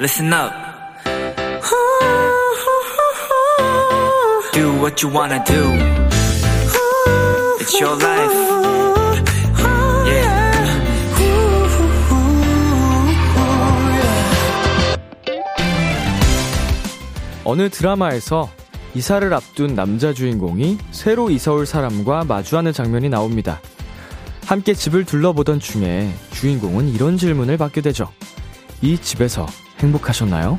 listen up. Do what you wanna do. It's your life. Yeah. 어느 드라마에서 이사를 앞둔 남자 주인공이 새로 이사 올 사람과 마주하는 장면이 나옵니다. 함께 집을 둘러보던 중에 주인공은 이런 질문을 받게 되죠. 이 집에서 행복하셨나요?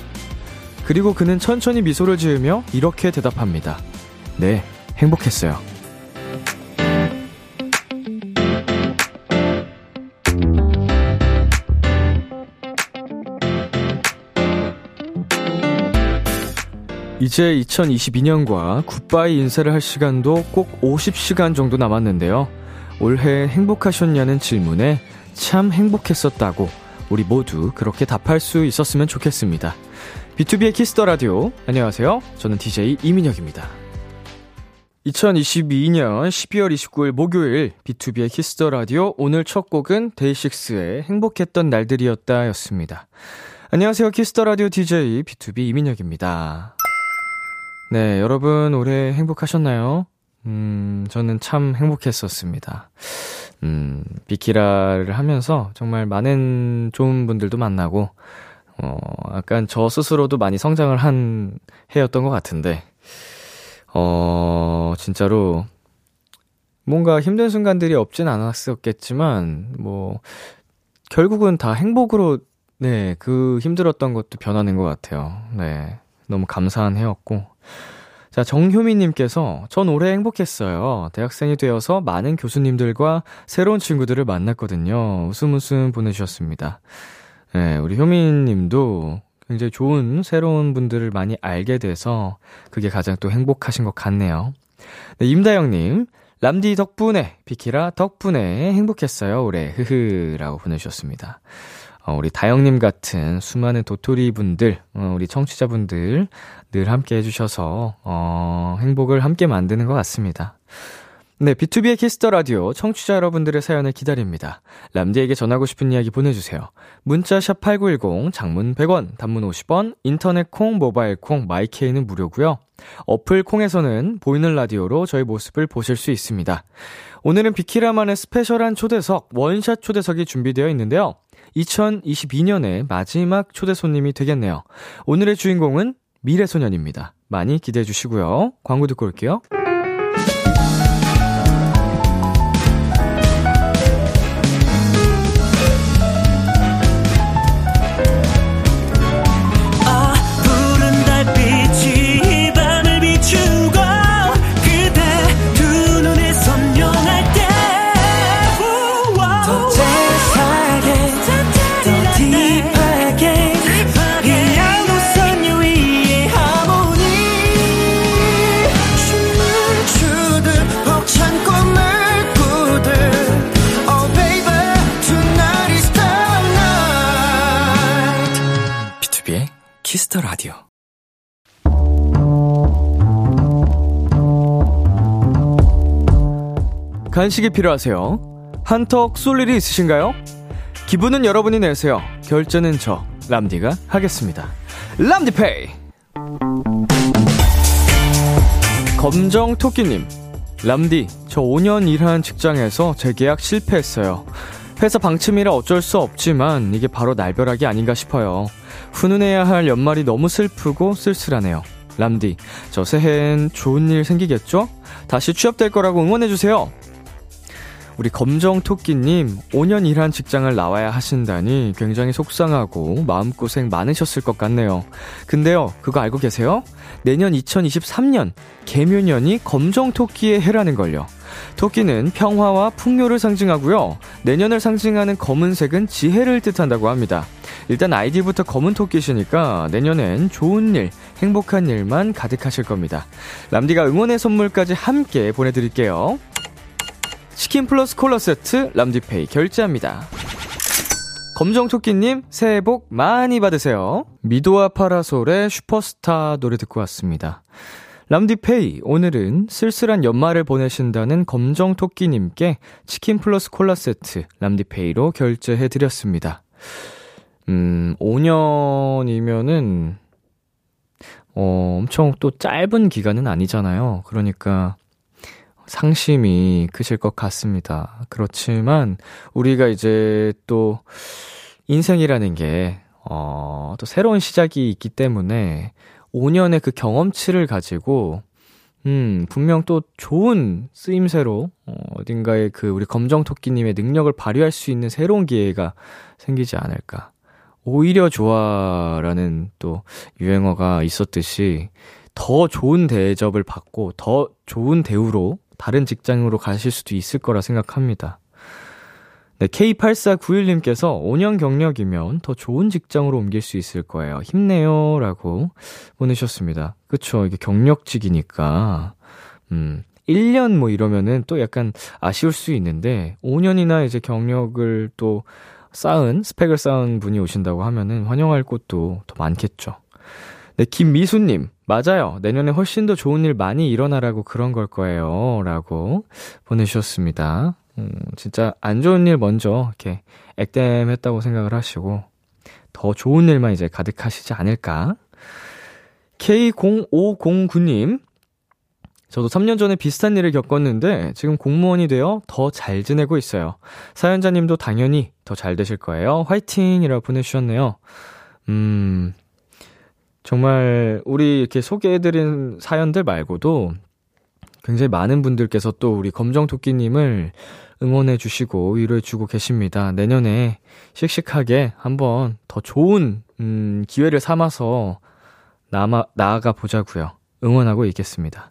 그리고 그는 천천히 미소를 지으며 이렇게 대답합니다. 네, 행복했어요. 이제 2022년과 굿바이 인사를 할 시간도 꼭 50시간 정도 남았는데요. 올해 행복하셨냐는 질문에 참 행복했었다고 우리 모두 그렇게 답할 수 있었으면 좋겠습니다. B2B의 키스터 라디오. 안녕하세요. 저는 DJ 이민혁입니다. 2022년 12월 29일 목요일 B2B의 키스터 라디오 오늘 첫 곡은 데이식스의 행복했던 날들이었다 였습니다. 안녕하세요. 키스터 라디오 DJ B2B 이민혁입니다. 네, 여러분 올해 행복하셨나요? 음, 저는 참 행복했었습니다. 음, 비키라를 하면서 정말 많은 좋은 분들도 만나고, 어, 약간 저 스스로도 많이 성장을 한 해였던 것 같은데, 어, 진짜로, 뭔가 힘든 순간들이 없진 않았었겠지만, 뭐, 결국은 다 행복으로, 네, 그 힘들었던 것도 변하는 것 같아요. 네. 너무 감사한 해였고, 자, 정효미님께서 전 올해 행복했어요. 대학생이 되어서 많은 교수님들과 새로운 친구들을 만났거든요. 웃음 웃음 보내주셨습니다. 네, 우리 효미님도 굉장히 좋은 새로운 분들을 많이 알게 돼서 그게 가장 또 행복하신 것 같네요. 네, 임다영님, 람디 덕분에, 비키라 덕분에 행복했어요. 올해, 흐흐 라고 보내주셨습니다. 어, 우리 다영님 같은 수많은 도토리 분들, 어, 우리 청취자분들 늘 함께 해주셔서, 어, 행복을 함께 만드는 것 같습니다. 네, B2B의 키스터 라디오 청취자 여러분들의 사연을 기다립니다. 람디에게 전하고 싶은 이야기 보내주세요. 문자샵 8910, 장문 100원, 단문 50원, 인터넷 콩, 모바일 콩, 마이케이는 무료고요. 어플 콩에서는 보이는 라디오로 저희 모습을 보실 수 있습니다. 오늘은 비키라만의 스페셜한 초대석, 원샷 초대석이 준비되어 있는데요. 2022년의 마지막 초대 손님이 되겠네요. 오늘의 주인공은 미래소년입니다. 많이 기대해 주시고요. 광고 듣고 올게요. Kiss the Radio. 간식이 필요하세요? 한턱 쏠 일이 있으신가요? 기분은 여러분이 내세요. 결제는 저 람디가 하겠습니다. 람디페이. 검정 토끼님. 람디, 저 5년 일한 직장에서 재계약 실패했어요. 회사 방침이라 어쩔 수 없지만 이게 바로 날벼락이 아닌가 싶어요. 훈훈해야 할 연말이 너무 슬프고 쓸쓸하네요. 람디, 저 새해엔 좋은 일 생기겠죠? 다시 취업될 거라고 응원해주세요. 우리 검정토끼님, 5년 일한 직장을 나와야 하신다니 굉장히 속상하고 마음고생 많으셨을 것 같네요. 근데요, 그거 알고 계세요? 내년 2023년, 개묘년이 검정토끼의 해라는 걸요. 토끼는 평화와 풍요를 상징하고요. 내년을 상징하는 검은색은 지혜를 뜻한다고 합니다. 일단 아이디부터 검은 토끼시니까 내년엔 좋은 일, 행복한 일만 가득하실 겁니다. 람디가 응원의 선물까지 함께 보내드릴게요. 치킨 플러스 콜라 세트 람디페이 결제합니다. 검정토끼님 새해 복 많이 받으세요. 미도와 파라솔의 슈퍼스타 노래 듣고 왔습니다. 람디페이, 오늘은 쓸쓸한 연말을 보내신다는 검정토끼님께 치킨 플러스 콜라 세트 람디페이로 결제해드렸습니다. 음, 5년이면은, 어, 엄청 또 짧은 기간은 아니잖아요. 그러니까, 상심이 크실 것 같습니다. 그렇지만, 우리가 이제 또, 인생이라는 게, 어, 또 새로운 시작이 있기 때문에, 5년의 그 경험치를 가지고, 음, 분명 또 좋은 쓰임새로, 어, 어딘가에 그 우리 검정토끼님의 능력을 발휘할 수 있는 새로운 기회가 생기지 않을까. 오히려 좋아라는 또 유행어가 있었듯이 더 좋은 대접을 받고 더 좋은 대우로 다른 직장으로 가실 수도 있을 거라 생각합니다. 네, K8491님께서 5년 경력이면 더 좋은 직장으로 옮길 수 있을 거예요. 힘내요. 라고 보내셨습니다. 그쵸. 이게 경력직이니까. 음, 1년 뭐 이러면은 또 약간 아쉬울 수 있는데, 5년이나 이제 경력을 또 쌓은, 스펙을 쌓은 분이 오신다고 하면은 환영할 곳도 더 많겠죠. 네, 김미수님. 맞아요. 내년에 훨씬 더 좋은 일 많이 일어나라고 그런 걸 거예요. 라고 보내주셨습니다. 음, 진짜 안 좋은 일 먼저 이렇게 액땜했다고 생각을 하시고 더 좋은 일만 이제 가득하시지 않을까. K0509님, 저도 3년 전에 비슷한 일을 겪었는데 지금 공무원이 되어 더 잘 지내고 있어요. 사연자님도 당연히 더 잘 되실 거예요. 화이팅이라고 보내주셨네요. 음, 정말 우리 이렇게 소개해드린 사연들 말고도 굉장히 많은 분들께서 또 우리 검정토끼님을 응원해주시고 위로해주고 계십니다. 내년에 씩씩하게 한번 더 좋은, 음, 기회를 삼아서 남아, 나아가 보자고요 응원하고 있겠습니다.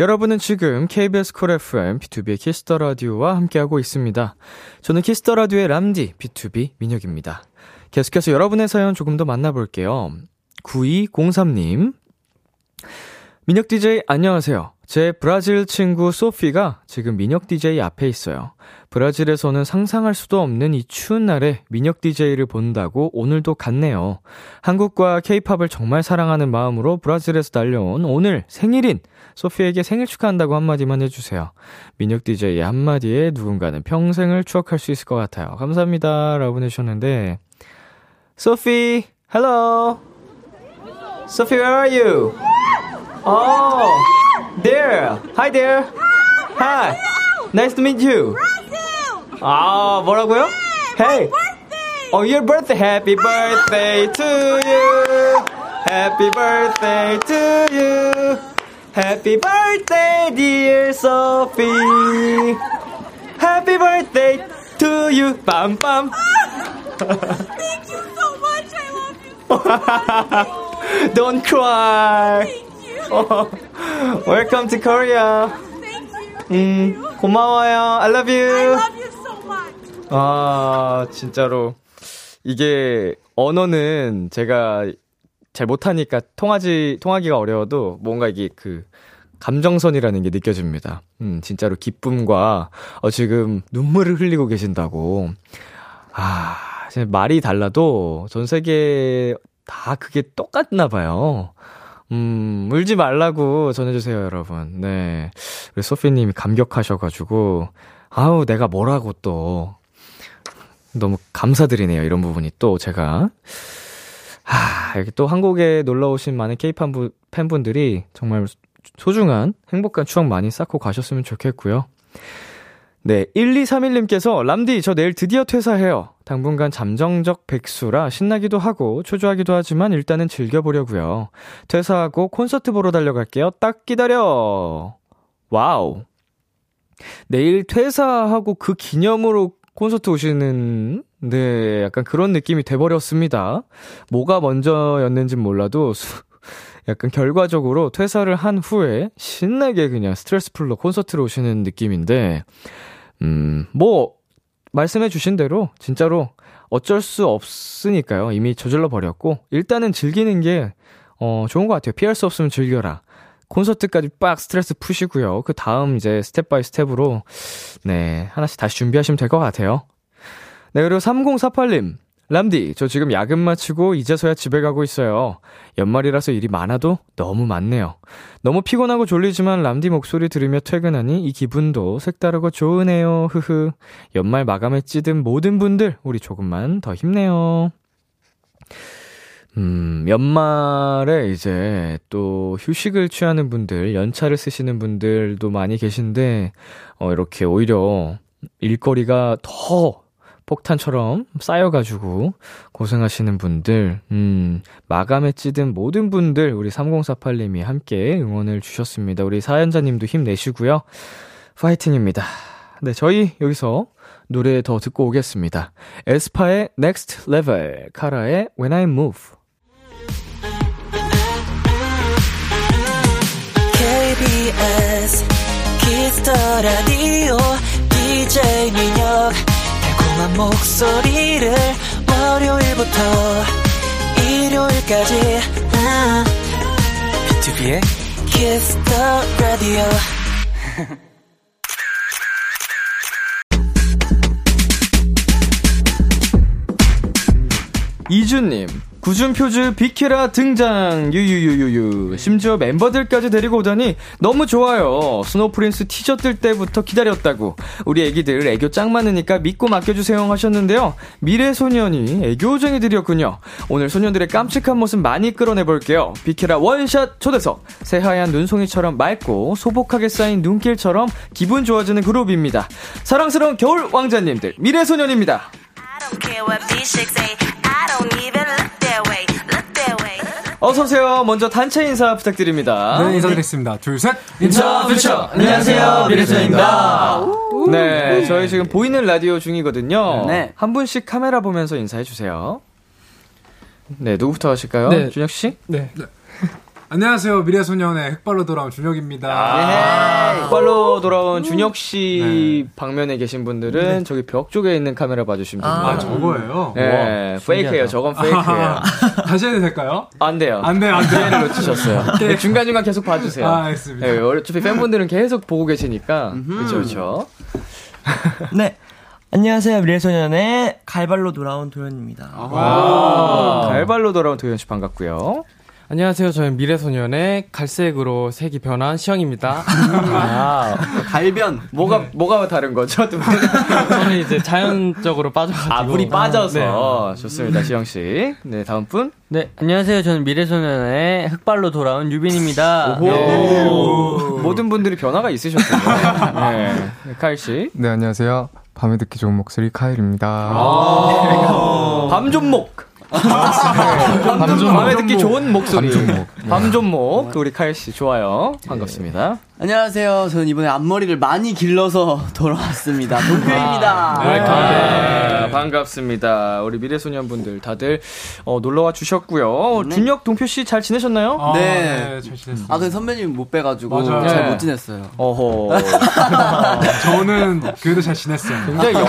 여러분은 지금 KBS 쿨 FM B2B의 키스터 라디오와 함께하고 있습니다. 저는 키스터 라디오의 람디 B2B 민혁입니다. 계속해서 여러분의 사연 조금 더 만나볼게요. 9203님. 민혁 DJ 안녕하세요. 제 브라질 친구 소피가 지금 민혁 DJ 앞에 있어요. 브라질에서는 상상할 수도 없는 이 추운 날에 민혁 DJ를 본다고 오늘도 갔네요. 한국과 케이팝을 정말 사랑하는 마음으로 브라질에서 달려온 오늘 생일인 소피에게 생일 축하한다고 한마디만 해주세요. 민혁 DJ의 한마디에 누군가는 평생을 추억할 수 있을 것 같아요. 감사합니다. 라고 보내주셨는데, 소피, hello. Sophie, where are you? Oh, there. Hi there. Hi. Nice to meet you. 아, 뭐라고요? Hey. Oh, your birthday. Happy birthday to you. Happy birthday to you. Happy birthday, dear Sophie. Happy birthday to you. 빰빰. Thank you so much. I love you. Don't cry. Thank you. Welcome to Korea. Thank you. 음, 고마워요. I love I you. love you so much. 아, 진짜로. 이게, 언어는 제가 잘 못하니까 통하지, 통하기가 어려워도 뭔가 이게 그, 감정선이라는 게 느껴집니다. 음, 진짜로 기쁨과, 어, 지금 눈물을 흘리고 계신다고. 아, 말이 달라도 전 세계 다 그게 똑같나 봐요. 음, 울지 말라고 전해주세요, 여러분. 네. 우리 소피님이 감격하셔가지고, 아우, 내가 뭐라고 또. 너무 감사드리네요, 이런 부분이 또 제가. 하, 여기 또 한국에 놀러 오신 많은 케이팝 팬분들이 정말 소중한 행복한 추억 많이 쌓고 가셨으면 좋겠고요. 네, 1231님께서 람디 저 내일 드디어 퇴사해요. 당분간 잠정적 백수라 신나기도 하고 초조하기도 하지만 일단은 즐겨보려고요. 퇴사하고 콘서트 보러 달려갈게요. 딱 기다려. wow. 내일 퇴사하고 그 기념으로 콘서트 오시는 네, 약간 그런 느낌이 돼버렸습니다. 뭐가 먼저였는진 몰라도 수, 약간 결과적으로 퇴사를 한 후에 신나게 그냥 스트레스 풀러 콘서트로 오시는 느낌인데, 음, 뭐, 말씀해 주신 대로 진짜로 어쩔 수 없으니까요. 이미 저질러 버렸고, 일단은 즐기는 게, 어, 좋은 것 같아요. 피할 수 없으면 즐겨라. 콘서트까지 빡 스트레스 푸시고요. 그 다음 이제 step by step으로, 네, 하나씩 다시 준비하시면 될 것 같아요. 네, 그리고 3048님. 람디, 저 지금 야근 마치고 이제서야 집에 가고 있어요. 연말이라서 일이 많아도 너무 많네요. 너무 피곤하고 졸리지만 람디 목소리 들으며 퇴근하니 이 기분도 색다르고 좋으네요. 흐흐. 연말 마감에 찌든 모든 분들, 우리 조금만 더 힘내요. 음, 연말에 이제 또 휴식을 취하는 분들, 연차를 쓰시는 분들도 많이 계신데, 어, 이렇게 오히려 일거리가 더 폭탄처럼 쌓여가지고 고생하시는 분들, 음, 마감에 찌든 모든 분들, 우리 3048님이 함께 응원을 주셨습니다. 우리 사연자님도 힘내시고요. 파이팅입니다. 네, 저희 여기서 노래 더 듣고 오겠습니다. 에스파의 Next Level, 카라의 When I Move. KBS Kiss the Radio DJ 민혁 달콤한 목소리를 월요일부터 일요일까지. 아, B2B의 키스터 라디오 이주님, 구준표즈 비키라 등장, 유유유유유. 심지어 멤버들까지 데리고 오다니 너무 좋아요. Snow Prince 티저 뜰 때부터 기다렸다고. 우리 애기들 애교 짱 많으니까 믿고 맡겨주세요 하셨는데요. 미래소년이 애교쟁이들이었군요. 오늘 소년들의 깜찍한 모습 많이 끌어내볼게요. 비키라 원샷 초대석. 새하얀 눈송이처럼 맑고 소복하게 쌓인 눈길처럼 기분 좋아지는 그룹입니다. 사랑스러운 겨울 왕자님들, 미래소년입니다. I don't care what B6 say I don't even look that way look that way 어서 오세요. 먼저 단체 인사 부탁드립니다. 네, 인사드리겠습니다. 둘, 셋. 인사 퓨처 안녕하세요 미래소입니다 네 저희 지금 보이는 라디오 중이거든요 네. 한 분씩 카메라 보면서 인사해 주세요 네 누구부터 하실까요 네. 준혁 씨 네. 안녕하세요. 미래소년의 흑발로 돌아온 준혁입니다. 아, 빨로 돌아온 준혁 씨 방면에 계신 분들은 저기 벽 쪽에 있는 카메라 봐주시면 됩니다 아, 저거예요? 네 페이크예요 저건 페이크예요 다시 해도 될까요? 안 돼요 안 돼요, 안 돼요. 기회를 놓치셨어요 네, 중간중간 계속 봐주세요 아, 알겠습니다. 네, 어차피 팬분들은 계속 보고 계시니까 그렇죠 그렇죠 네. 안녕하세요. 미래소년의 갈발로 돌아온 도현입니다. 아, 갈발로 돌아온 도현 씨 반갑고요. 안녕하세요. 저는 미래소년의 갈색으로 색이 변한 시영입니다. 아, 갈변 뭐가 뭐가 다른 거죠? 저는 이제 자연적으로 빠져가지고. 아, 물이 빠져서 좋습니다, 시영 씨. 네, 다음 분. 네, 안녕하세요. 저는 미래소년의 흑발로 돌아온 유빈입니다. 네. 모든 분들이 변화가 있으셨군요. 네, 카일 씨. 네, 안녕하세요. 밤에 듣기 좋은 목소리 카일입니다. 아. 밤존목. 밤존목. 밤에 듣기 좋은 목소리. 밤존목. 밤존목. 그 우리 카일 씨 좋아요. 반갑습니다. 안녕하세요. 저는 이번에 앞머리를 많이 길러서 돌아왔습니다. 동표입니다. 아, 반갑습니다. 우리 미래소년분들 다들 어, 놀러와 주셨고요. 준혁 동표 씨 잘 지내셨나요? 아, 네. 잘 지냈습니다. 아, 근데 선배님 못 빼가지고 맞아요. 잘 네. 못 지냈어요. 어허. 저는 그래도 잘 지냈어요. 굉장히 영,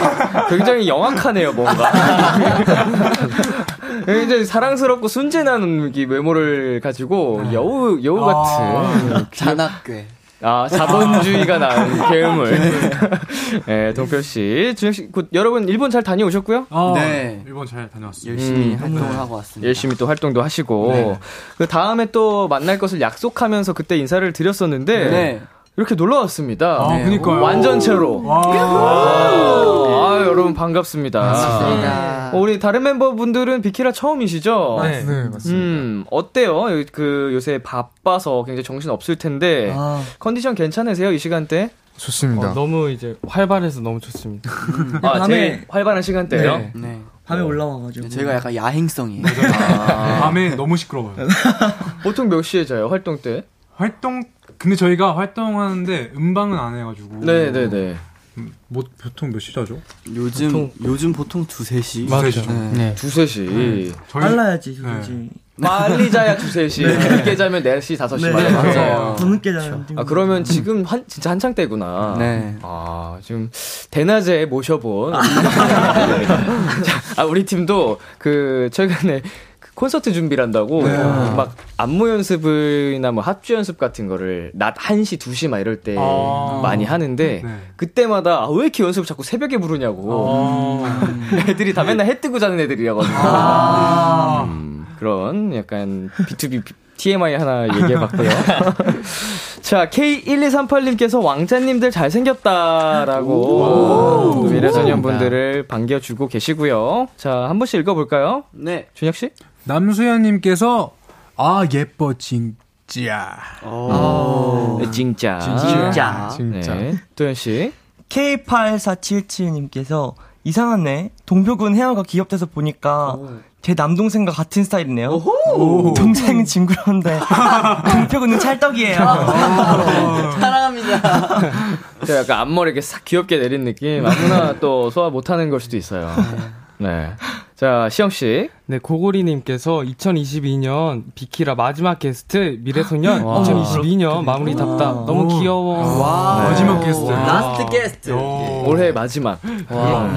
굉장히 영악하네요, 뭔가. 굉장히 사랑스럽고 순진한 이 외모를 가지고 여우 여우 같은 잔악괴. 아 자본주의가 나은 계음을. 네, 동표 씨, 준혁 씨, 곧 여러분 일본 잘 다녀오셨고요? 아, 네. 일본 잘 다녀왔습니다. 열심히 음. 활동을 하고 왔습니다. 열심히 또 활동도 하시고 네. 그 다음에 또 만날 것을 약속하면서 그때 인사를 드렸었는데 네. 이렇게 놀러 왔습니다. 아, 그니까요. 완전체로. 와. 아, 여러분 반갑습니다. 반갑습니다. 어, 우리 다른 멤버분들은 비키라 처음이시죠? 네, 맞습니다. 음, 어때요? 요- 그 요새 바빠서 굉장히 정신 없을 텐데 아, 컨디션 괜찮으세요? 이 시간대? 좋습니다. 어, 너무 이제 활발해서 너무 좋습니다. 아, 밤에- 제일 활발한 시간대예요. 네. 네. 밤에 올라와가지고. 저희가 약간 야행성이에요. 밤에 너무 시끄러워요. 보통 몇 시에 자요? 활동 때? 활동, 근데 저희가 활동하는데 음방은 안 해가지고. 네, 네, 네. 음, 뭐, 보통 몇 시 자죠? 요즘, 요즘 보통 두세 시. 맞죠. 네. 두세 시. 저희 빨라야지, 네. 그지. 빨리 자야 두세 시. 늦게 자면 4시, 5시 네, 맞아요. 맞아요. 더 늦게 자면. 아, 그러면 지금 한, 진짜 한창 때구나. 네. 아, 지금, 대낮에 모셔본. 자, 아, 우리 팀도 그, 최근에 그 콘서트 준비를 한다고 네. 막 안무 연습이나 뭐 합주 연습 같은 거를 낮 1시, 2시 막 이럴 때 아. 많이 하는데 네. 그때마다 아, 왜 이렇게 연습을 자꾸 새벽에 부르냐고 어. 애들이 다 맨날 해 뜨고 자는 애들이라거든요. 아. 음, 그런 약간 B2B TMI 하나 얘기해봤고요. 자, K1238님께서 왕자님들 잘생겼다라고 또 미래소년분들을 반겨주고 계시고요. 자, 한 번씩 읽어볼까요? 네. 준혁씨? 남수현님께서 아 예뻐 진짜. 네, 진짜. 진짜. 진짜. 네. 도현 씨? K8477님께서 이상하네. 동표군 헤어가 귀엽대서 보니까 제 남동생과 같은 스타일이네요. 동생은 징그러운데 동표군은 찰떡이에요. 사랑합니다. 자, 약간 앞머리 이렇게 싹 귀엽게 내린 느낌. 아무나 또 소화 못하는 걸 수도 있어요. 네. 자, 시영씨. 네, 고고리님께서 2022년 비키라 마지막 게스트 미래소년 와. 2022년 마무리 답답 너무 귀여워. 와. 마지막 게스트. last guest. 올해 마지막. 와.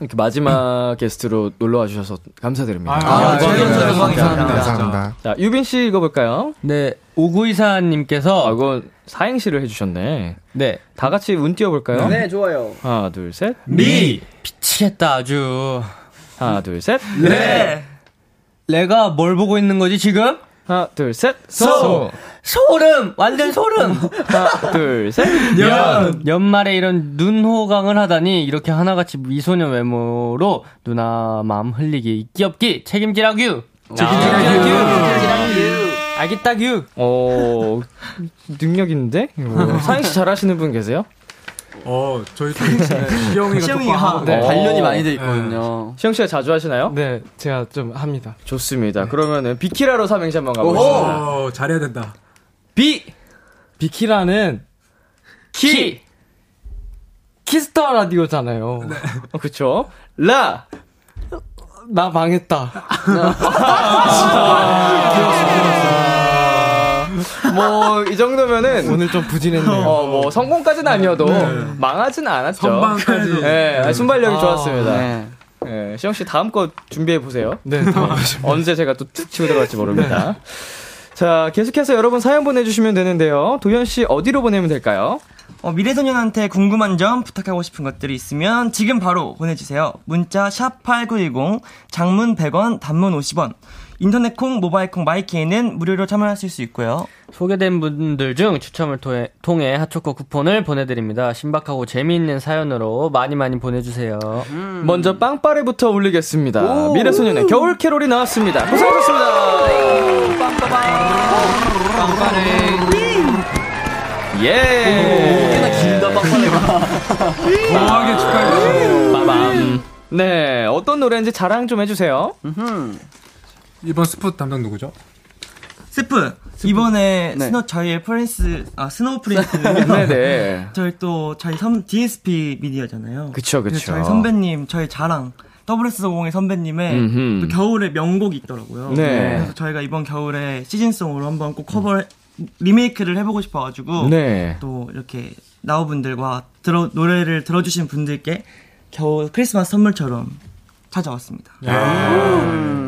이렇게 마지막 게스트로 놀러 와 주셔서 감사드립니다. 아, 아, 저희도 감사합니다. 감사합니다. 감사합니다. 자, 유빈 씨 읽어 볼까요? 네, 오구이사 님께서 아, 이거 사행시를 해 주셨네. 네, 다 같이 운 띄워 볼까요? 네, 좋아요. 하나, 둘, 셋. 미 미치겠다 아주. 하나, 둘, 셋. 네. 내가 뭘 보고 있는 거지 지금? 하나, 둘, 셋. 소 소 름 완전 소름. 하나, 둘, 셋. 연 연말에 이런 눈호강을 하다니 이렇게 하나같이 미소년 외모로 누나 마음 흘리기 귀엽기 책임지라규. 책임지라규. 알겠다규. 어, 능력 있는데? 이거 사행시 잘하시는 분 계세요? 어 저희 또 시영이가 시영이가 네. 단련이 많이 돼 있거든요. 시영 씨가 자주 하시나요? 네, 제가 좀 합니다. 좋습니다. 그러면은 비키라로 삼행시 한번 가보겠습니다. 어, 잘해야 된다. 비! 비키라는 키 Kiss the Radio잖아요. 어, 그쵸. 라! 나 망했다. 뭐, 이 정도면은. 오늘 좀 부진했네요. 어, 뭐, 성공까지는 아니어도 망하지는 않았죠. 선방까지. 네, 아, 순발력이 아, 좋았습니다. 네. 네, 시영 씨 다음 거 준비해 보세요. 네, 다음 언제 제가 또 툭 치고 들어갈지 모릅니다. 자, 계속해서 여러분 사연 보내주시면 되는데요. 도현 씨 어디로 보내면 될까요? 어, 미래소년한테 궁금한 점 부탁하고 싶은 것들이 있으면 지금 바로 보내주세요. 문자 샵 8910 장문 100원 단문 50원 인터넷 콩 모바일 콩 마이케이는 무료로 참여하실 수 있고요. 소개된 분들 중 추첨을 통해, 통해 핫초코 쿠폰을 보내드립니다. 신박하고 재미있는 사연으로 많이 많이 보내주세요. 먼저 빵빠레부터 올리겠습니다. 미래소년의 겨울 캐롤이 나왔습니다. 고생하셨습니다. 빵빠방. 예. 긴다 빵빵해가. 거하게 축하해. 빠밤. 네, 어떤 노래인지 자랑 좀 해주세요. 이번 스포 담당 누구죠? 스프, 이번에 네. Snow 저희의 Prince 아 Snow Prince 네네. 저희 또 저희 선 DSP 미디어잖아요. 그쵸, 그쵸. 저희 선배님 저희 자랑 SS501 선배님의 겨울에 명곡이 있더라고요. 네. 그래서 저희가 이번 겨울에 season song으로 한번 꼭 커버 리메이크를 해보고 싶어가지고 네. 또 이렇게 나우분들과 들어 노래를 들어주신 분들께 겨울 크리스마스 선물처럼 찾아왔습니다.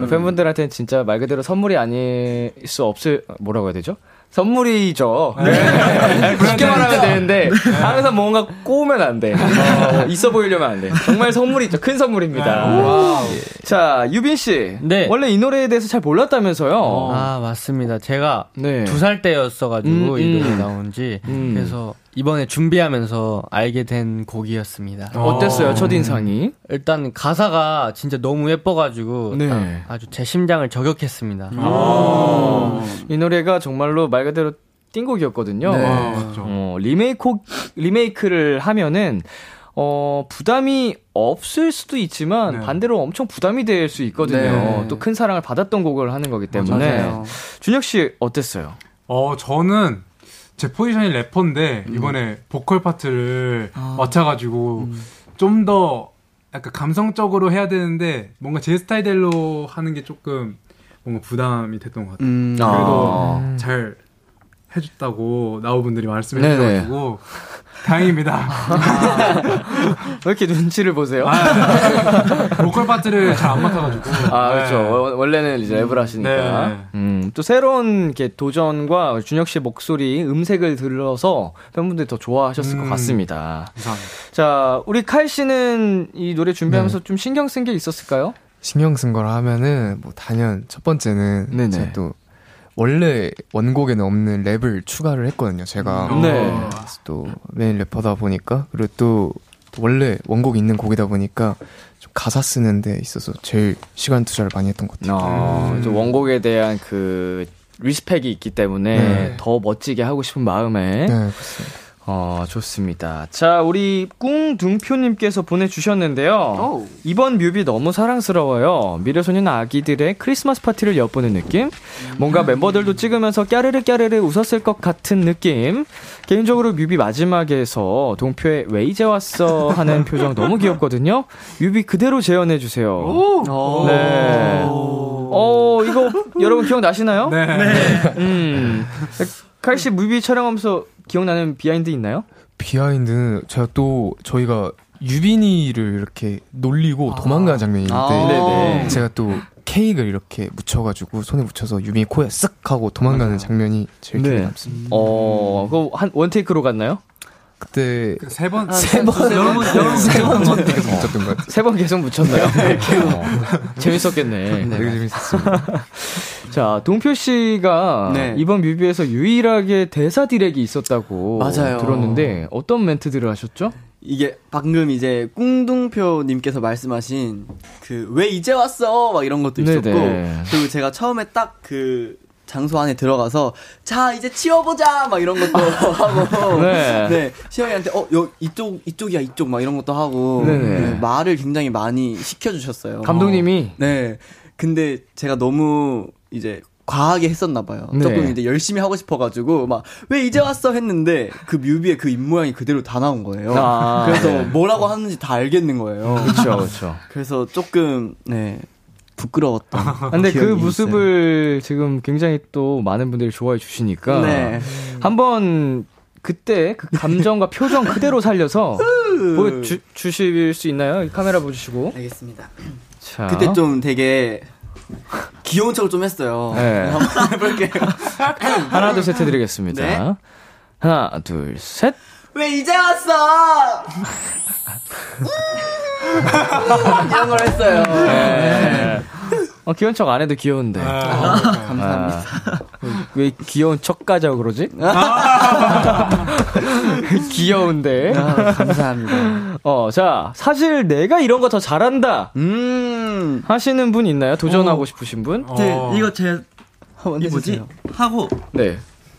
팬분들한테는 진짜 말 그대로 선물이 아닐 수 없을 뭐라고 해야 되죠? 선물이죠. 네. 쉽게 말하면 되는데 항상 뭔가 꼬우면 안 돼. 어, 있어 보이려면 안 돼. 정말 선물이죠. 큰 선물입니다. 예. 자 유빈 씨, 네. 원래 이 노래에 대해서 잘 몰랐다면서요? 아, 맞습니다. 제가 네. 두살 때였어가지고 음, 이 노래 음. 나온지 음. 그래서 이번에 준비하면서 알게 된 곡이었습니다. 어땠어요 첫 인상이? 일단 가사가 진짜 너무 예뻐가지고 네. 아, 아주 제 심장을 저격했습니다. 이 노래가 정말로 말 그대로 띵곡이었거든요. 네. 어, 리메이크 리메이크를 하면은 어, 부담이 없을 수도 있지만 네. 반대로 엄청 부담이 될 수 있거든요. 네. 또큰 사랑을 받았던 곡을 하는 거기 때문에. 맞아요. 준혁 씨 어땠어요? 어, 저는 제 포지션이 래퍼인데 이번에 보컬 파트를 맡아가지고 좀더 약간 감성적으로 해야 되는데 뭔가 제 스타일대로 하는 게 조금 뭔가 부담이 됐던 것 같아요. 음. 그래도 아. 잘 해줬다고 나우 분들이 말씀해 네네. 주셔가지고 다행입니다. 왜 이렇게 눈치를 보세요? 아, 네. 보컬 파트를 잘 안 맡아가지고. 아, 그렇죠. 네. 원- 원래는 이제 랩을 하시니까. 네. 음, 또 새로운 이렇게 도전과 준혁 씨의 목소리, 음색을 들어서 팬분들이 더 좋아하셨을 것 음. 같습니다. 감사합니다. 자, 우리 칼 씨는 이 노래 준비하면서 좀 신경 쓴 게 있었을까요? 신경 쓴 거라 하면은 뭐 단연 첫 번째는 네네. 제가 또 원래 원곡에는 없는 랩을 추가를 했거든요. 제가 네. 그래서 또 메인 래퍼다 보니까 그리고 또 원래 원곡 있는 곡이다 보니까 좀 가사 쓰는 데 있어서 제일 시간 투자를 많이 했던 것 같아요. 어, 좀 원곡에 대한 그 respect이 있기 때문에 네. 더 멋지게 하고 싶은 마음에 네, 그렇습니다. 어, 좋습니다. 자, 우리 꿍둥표님께서 보내주셨는데요. 이번 뮤비 너무 사랑스러워요. 미래소년 아기들의 크리스마스 파티를 엿보는 느낌? 뭔가 멤버들도 찍으면서 까르르 까르르 웃었을 것 같은 느낌? 개인적으로 뮤비 마지막에서 동표의 왜 이제 왔어? 하는 표정 너무 귀엽거든요. 뮤비 그대로 재현해주세요. 네. 어, 이거 여러분 기억나시나요? 네. 음. 칼씨 뮤비 촬영하면서 기억나는 behind 있나요? behind는 제가 또 저희가 유빈이를 이렇게 놀리고 도망가는 장면이 있는데 아. 제가 또 케이크를 이렇게 묻혀가지고 손에 묻혀서 유빈이 코에 쓱 하고 도망가는 장면이 제일 기억에 네. 남습니다. 어, 그럼 한 원테이크로 갔나요? 그때 그세 번. 세 번, 여러 번, 여러 번 붙였던 것 같아요. 계속 묻혔던 것 같아요. 세 번 계속 묻혔나요? 어, 재밌었겠네. 되게 재밌었습니다. 자, 동표 씨가 네. 이번 뮤비에서 유일하게 대사 디렉이 있었다고 맞아요. 들었는데 어떤 멘트들을 하셨죠? 이게 방금 이제 꿍둥표 님께서 말씀하신 그 왜 이제 왔어 막 이런 것도 있었고 네네. 그리고 제가 처음에 딱그 장소 안에 들어가서 자 이제 치워보자 막 이런 것도 하고 네. 네 시영이한테 어 여, 이쪽 이쪽이야 이쪽 막 이런 것도 하고 네네. 네, 말을 굉장히 많이 시켜주셨어요. 감독님이 네 근데 제가 너무 이제 과하게 했었나 봐요. 네. 조금 이제 열심히 하고 싶어가지고 막 왜 이제 왔어 했는데 그 뮤비에 그 입 모양이 그대로 다 나온 거예요. 아, 그래서 네. 뭐라고 하는지 다 알겠는 거예요. 그렇죠, 그렇죠. 그래서 조금 네 부끄러웠던. 근데 그 기억이 모습을 지금 굉장히 또 많은 분들이 좋아해 주시니까 네. 한번 그때 그 감정과 표정 그대로 살려서 보여 주실 수 있나요? 이 카메라 보주시고. 알겠습니다. 자. 그때 좀 되게 귀여운 척을 좀 했어요. 네. 한번 해볼게요. 하나, 둘, 셋 해드리겠습니다. 네. 하나, 둘, 셋. 왜 이제 왔어? 이런 걸 했어요. 네. 어, 귀여운 척 안 해도 귀여운데. 감사합니다. 아, 왜 귀여운 척까지 하고 그러지? 귀여운데. 아, 감사합니다. 어, 자, 사실 내가 이런 거 더 잘한다. 음. 하시는 분 있나요? 도전하고 싶으신 분? 네, 어. 이거 제, 이 뭐지? 하고 네.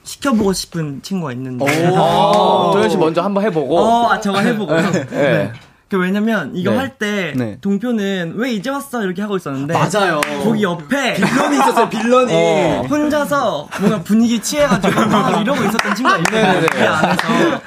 시켜보고 싶은 친구가 있는데. 어, 도현 씨 먼저 한번 해보고. 어, 아, 저거 해보고요. 네. 그 왜냐면 이거 네. 할때 네. 동표는 왜 이제 왔어 이렇게 하고 있었는데 맞아요. 거기 옆에 빌런이 있었어요, 빌런이. 어, 혼자서 뭔가 분위기 취해가지고 막 이러고 있었던 친구가 있는데 그 안에서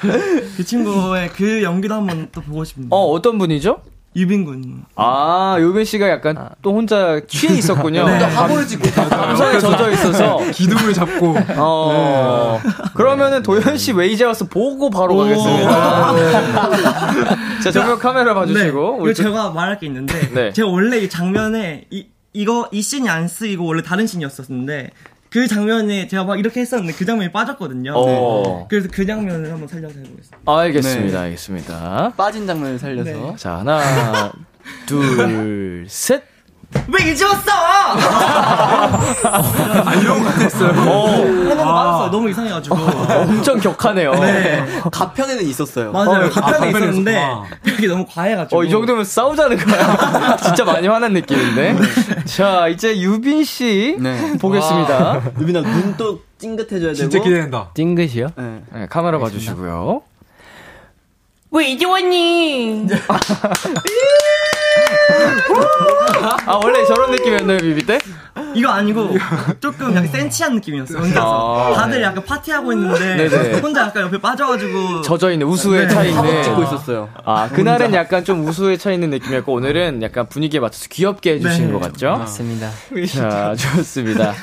그 친구의 그 연기도 한번 또 보고 싶습니다. 어, 어떤 분이죠? 유빈군. 아, 요빈 씨가 약간 또 혼자 취해 있었군요. 혼자 화보를 찍고 감성에 젖어 있어서. 기둥을 잡고. 어. 그러면은 도현 씨 왜 이제 와서 보고 바로 가겠습니다. 자, 정면 카메라 봐 주시고. 네, 우리 이거 제가 말할 게 있는데 네. 제가 원래 이 장면에 이 이거 이 씬이 안 쓰이고 원래 다른 씬이었었는데 그 장면에 제가 막 이렇게 했었는데 그 장면이 빠졌거든요. 어. 그래서 그 장면을 한번 살려서 해보겠습니다. 알겠습니다, 알겠습니다. 빠진 장면을 살려서. 네. 자, 하나, 둘, 셋. 왜 이제 왔어? 아 이런 거 했어요. 해놓고 빠졌어요. 너무 이상해가지고. 엄청 격하네요. 네. 가편에는 있었어요. 맞아요. 어, 가편에 아, 있었는데 가편에 여기 너무 과해가지고. 어, 이 정도면 싸우자는 거야. 진짜 많이 화난 느낌인데. 자, 이제 유빈 씨 네. 보겠습니다. 유빈아 눈 또 찡긋해줘야 되고. 진짜 기대된다. 찡긋이요? 네. 네, 카메라 봐주시고요. 왜 이제 왔니? 아, 원래 저런 느낌이었나요, 뮤비 때? 이거 아니고 조금 약간 센치한 느낌이었어요. 혼자서. 아, 다들 약간 파티하고 있는데 네네. 혼자 약간 옆에 빠져가지고. 젖어 있는, 우수에 네. 차 있는. 찍고 있었어요. 아, 그날은 약간 좀 우수에 차 있는 느낌이었고, 오늘은 약간 분위기에 맞춰서 귀엽게 해주신 네. 것 같죠? 맞습니다. 자, 좋습니다.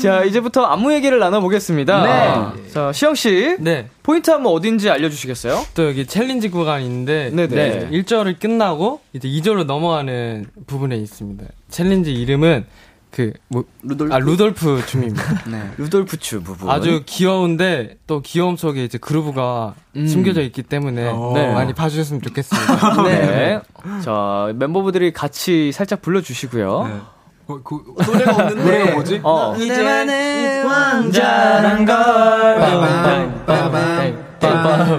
자, 이제부터 안무 얘기를 나눠보겠습니다. 네. 자, 시영씨. 네. 포인트 안무 어딘지 알려주시겠어요? 또 여기 challenge 구간이 있는데 네네. 네. 1절을 끝나고 이제 2절로 넘어가는 부분에 있습니다. challenge 이름은 그 뭐, 루돌프. 아 루돌프 춤입니다. 네. 루돌프 추 부분. 아주 귀여운데 또 귀여움 속에 이제 groove가 숨겨져 있기 때문에 네. 많이 봐주셨으면 좋겠습니다. 네. 자, 멤버분들이 같이 살짝 불러주시고요. 네. 어, 그, 노래가 없는데. 노래가 뭐지? 어. 이제만의 왕자란 걸.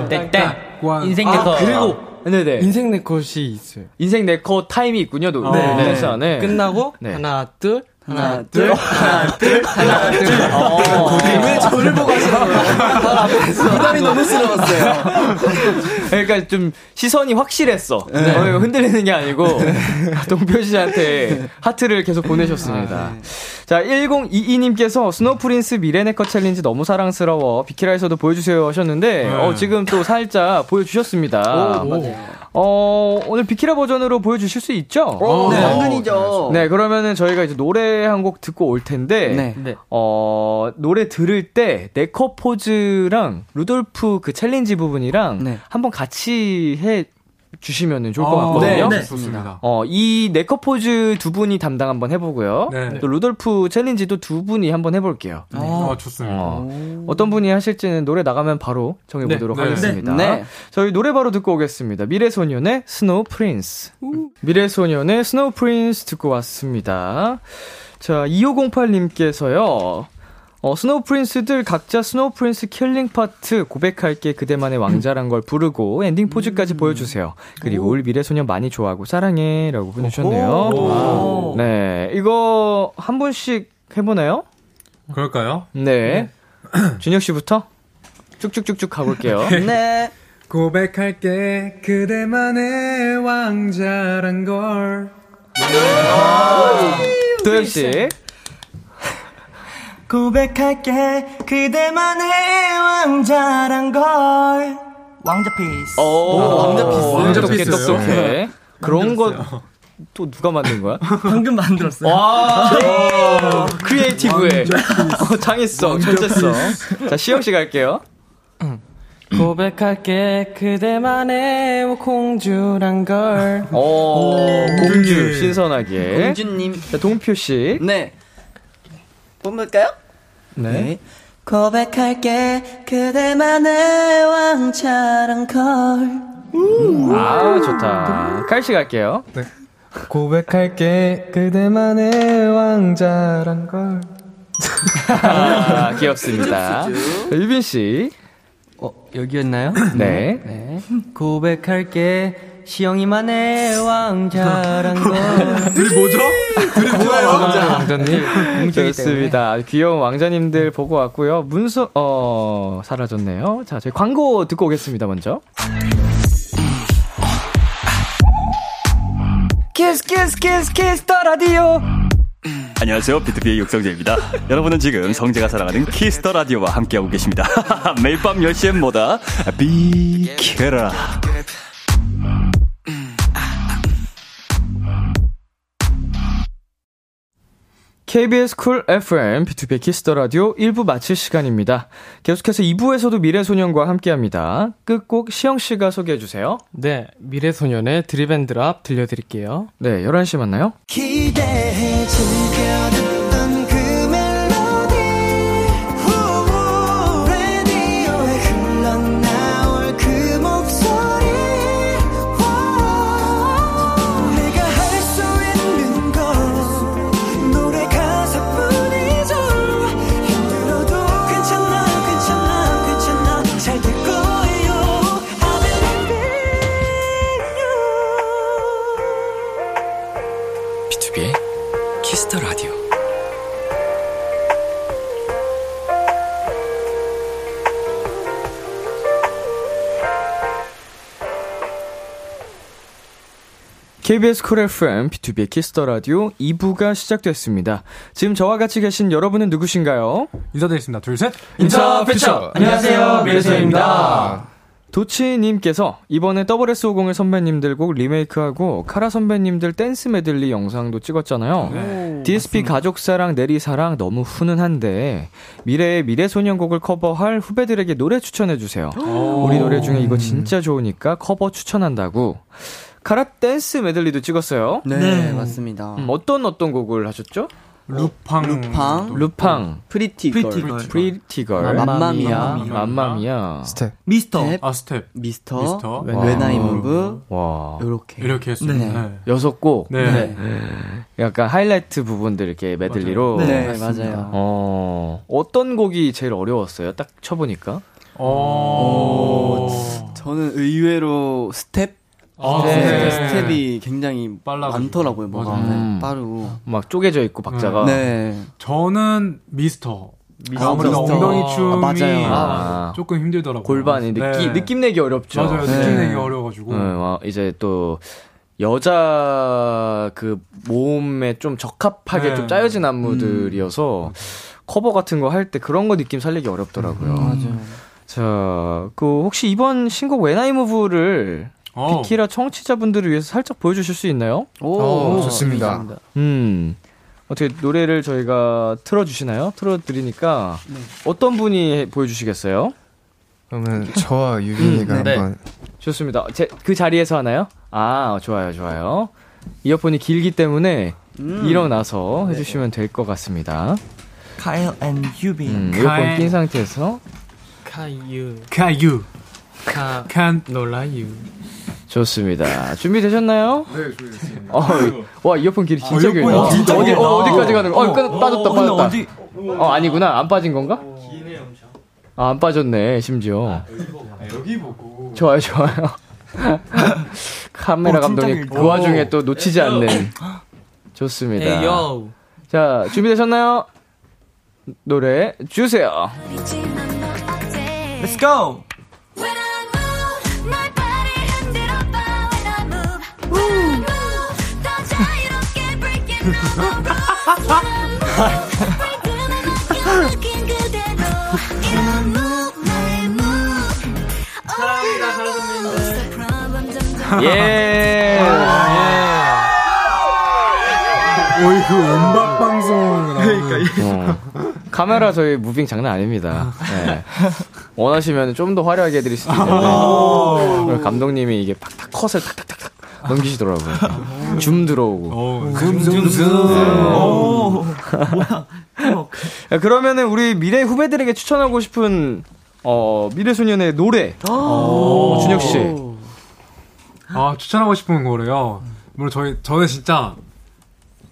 땡땡 관- 인생 아, 네컷 그리고, 네네. 인생 네컷이 있어요. 인생 네컷 타임이 있군요, 노, 네. 댄스 안에. 끝나고 네. 하나 둘 하나 하나, 둘 둘. 하나 둘 하나 둘 어. 왜 저를 보고 하시는 거예요? 부담이 너무 스러웠어요. 그러니까 좀 시선이 확실했어. 어, 흔들리는 게 아니고 동표 씨한테 하트를 계속 보내셨습니다. 자, 1022님께서 Snow Prince 미래네컷 challenge 너무 사랑스러워. 비키라에서도 보여주세요 하셨는데 어, 지금 또 살짝 보여주셨습니다. 어, 오늘 비키라 버전으로 보여주실 수 있죠? 오, 네. 당근이죠. 네, 그러면은 저희가 이제 노래 한 곡 듣고 올 텐데, 네. 네. 어, 노래 들을 때, 네컷 포즈랑 루돌프 그 challenge 부분이랑 네. 한번 같이 해 주시면 좋을 것 아, 같거든요. 네, 네. 좋습니다. 어, 이 네컷 포즈 두 분이 담당 한번 해보고요. 네. 또 루돌프 challenge도 두 분이 한번 해볼게요. 어, 좋습니다. 어, 어떤 분이 하실지는 노래 나가면 바로 정해보도록 네, 네. 하겠습니다. 네. 네. 저희 노래 바로 듣고 오겠습니다. 미래소년의 Snow Prince. 미래소년의 Snow Prince 듣고 왔습니다. 자, 2508님께서요. 어, Snow Prince들 각자 Snow Prince killing part 고백할게 그대만의 왕자란 걸 부르고 엔딩 포즈까지 보여주세요. 그리고 올 미래소년 많이 좋아하고 사랑해 라고 보내주셨네요. 네, 이거 한 분씩 해보나요? 그럴까요? 네. 준혁 씨부터 쭉쭉쭉쭉 가볼게요. 네. 고백할게 그대만의 왕자란 걸 도현 씨. 고백할게 그대만의 왕자란 걸 왕자 peace 오, 왕자 peace. 왕자 peace요? 똑똑해. 그런 거 또 누가 만든 거야? 방금 만들었어요 와, creative해. 어, 장했어, 절제성. 자, 시영 씨 갈게요. 고백할게 그대만의 공주란 걸 오, 공주, 신선하게. 공주님. 자, 동표 씨. 네. 뽑을까요? 네. 고백할게 그대만의 왕자란 걸. 아, 좋다. 칼씨 갈게요. 고백할게 그대만의 왕자란 걸. 아, 귀엽습니다. 자, 유빈 씨. 어 여기였나요? 네. 네. 고백할게 시영이만 의 왕자란 걸 둘이 뭐죠? 둘이 뭐예요? 왕자님 좋습니다. 귀여운 왕자님들 보고 왔고요. 문서, 어, 사라졌네요. 자, 저희 광고 듣고 오겠습니다, 먼저. Kiss, Kiss, Kiss, Kiss, the Radio. 안녕하세요. 비투비의 육성재입니다. 여러분은 지금 성재가 사랑하는 Kiss the Radio와 함께하고 계십니다. 매일 밤 10시엔 뭐다? 비키라. KBS 쿨 FM, B2B 키스터 라디오 1부 마칠 시간입니다. 계속해서 2부에서도 미래소년과 함께 합니다. 끝곡 시영 씨가 소개해 주세요. 네 미래소년의 Drip N' Drop 들려드릴게요 네, 11시 만나요. 기대해 즐겨 KBS 쿨 FM, B2B의 키스터 라디오 2부가 시작됐습니다. 지금 저와 같이 계신 여러분은 누구신가요? 인사드리겠습니다. 둘, 셋. 인사 피처! 안녕하세요, 미래소년입니다. 도치님께서 이번에 SS501 선배님들 곡 리메이크하고 카라 선배님들 댄스 메들리 영상도 찍었잖아요. DSP 가족사랑 내리사랑 너무 훈훈한데 미래의 미래소년곡을 커버할 후배들에게 노래 추천해주세요. 우리 노래 중에 이거 진짜 좋으니까 커버 추천한다고. 카라 댄스 메들리도 찍었어요. 네, 네. 맞습니다. 음, 어떤 어떤 곡을 하셨죠? 루팡. 루팡, 루팡, Pretty Pretty Girl. Pretty Girl, Mamma Mia, Mamma Mia. 스텝. 미스터. 스텝, 아, 스텝. 미스터, 미스터. When I Move, 와. 요렇게. 이렇게 했습니다. 네. 네. 여섯 곡. 네. 약간 하이라이트 부분들 이렇게 메들리로. 네, 맞아요. 어, 어떤 곡이 제일 어려웠어요? 딱 쳐보니까. 어. 저는 의외로 스텝, 아, 네, 스텝. 스텝이 굉장히 빨라가지고. 많더라고요. 뭐가. 네, 음. 빠르고. 막 쪼개져 있고 박자가. 네. 저는 미스터. 미스터. 아무래도 미스터. 엉덩이 춤이 아, 맞아요. 아. 조금 힘들더라고요. 골반이 느낌, 네. 느낌 내기 어렵죠. 맞아요. 네. 느낌 내기 어려워가지고. 네, 와, 이제 또, 여자 그 몸에 좀 적합하게 네. 좀 짜여진 안무들이어서 커버 같은 거 할 때 그런 거 느낌 살리기 어렵더라고요. 맞아요. 자, 그 혹시 이번 신곡 웬아이 무브를 어. 비키라 청취자분들을 위해서 살짝 보여주실 수 있나요? 오, 어, 좋습니다. 음. 어떻게 노래를 저희가 틀어주시나요? 틀어드리니까 어떤 분이 보여주시겠어요? 그러면 저와 유빈이가 음, 네. 한번 좋습니다. 제, 그 자리에서 하나요? 아, 좋아요, 좋아요. 이어폰이 길기 때문에 일어나서 해주시면 될 것 같습니다. 카엘 and 유빈. 음, 이어폰 낀 상태에서 카유. 카유. 카. 칸. 놀라유. 좋습니다. 준비되셨나요? 네, 준비됐습니다. 어, 와, 이어폰 길이 진짜 아, 길다. 진짜 어디, 길다. 어, 어디까지 가는 거? 어, 끝, 빠졌다, 근데 빠졌다. 어디? 어, 아니구나. 안 빠진 건가? 아, 안 빠졌네, 심지어. 여기 보고. 좋아요, 좋아요. 카메라 어, 감독님. 그 와중에 또 놓치지 않는. 좋습니다. 에이요. 자, 준비되셨나요? 노래 주세요. Let's go. 사랑합니다, 사랑합니다. 예. 오이, 그 음악 방송. 그러니까. 어. 카메라 저희 무빙 장난 아닙니다. 네. 원하시면 좀 더 화려하게 해드릴 수도 있는데 오늘 감독님이 이게 팍탁 컷을 탁탁탁탁 넘기시더라고요. 줌 들어오고. 어, 줌줌줌. 야, 그러면은 우리 미래 후배들에게 추천하고 싶은 어, 미래소년의 노래. 어, 준혁 씨. 아, 추천하고 싶은 거래요. 물론 저희, 저는 진짜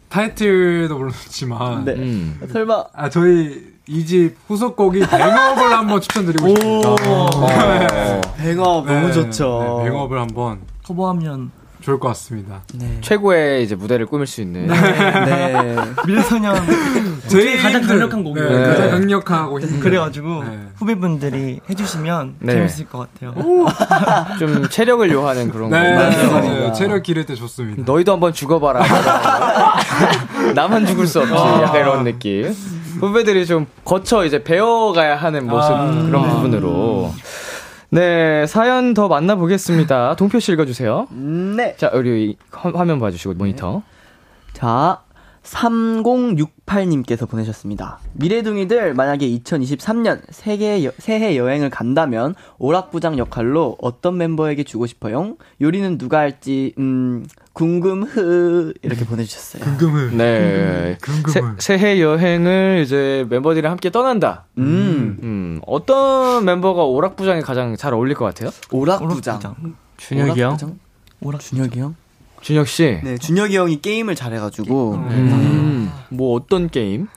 타이틀도 물론 좋지만. 네. 음. 설마 아, 저희 이 집 후속곡이 뱅업을 한번 추천드리고 싶습니다. 어, 뱅업 네, 너무 좋죠. 네, 뱅업을 한번 커버하면 좋을 것 같습니다. 네. 최고의 이제 무대를 꾸밀 수 있는. 네. 미래소년 제일 가장 강력한 곡이에요. 네, 네. 가장 강력하고 힘든. 그래가지고 네. 후배분들이 해주시면 네. 재밌을 것 같아요. 좀 체력을 요하는 그런 거. 네. 맞아요. 체력 기를 때 좋습니다. 너희도 한번 죽어봐라. 나만 죽을 수 없지. 약간 이런 느낌. 후배들이 좀 거쳐 이제 배워가야 하는 모습 아. 그런 부분으로. 네, 사연 더 만나보겠습니다. 동표 씨 읽어주세요. 네. 자, 우리 화- 화면 봐주시고 모니터. 자, 3068님께서 보내셨습니다. 미래둥이들 만약에 2023년 세계 여, 새해 여행을 간다면 오락부장 역할로 어떤 멤버에게 주고 싶어요? 요리는 누가 할지 음 궁금흐 이렇게 보내주셨어요. 궁금해. 네. 새, 궁금해. 새해 여행을 이제 멤버들이랑 함께 떠난다. 음, 음, 어떤 멤버가 오락부장에 가장 잘 어울릴 것 같아요? 오락부장. 오락부장. 준혁이 형? 오락부장? 오락 준혁이 형? 준혁 씨. 네, 준혁이 형이 게임을 잘해가지고 음, 뭐 어떤 게임?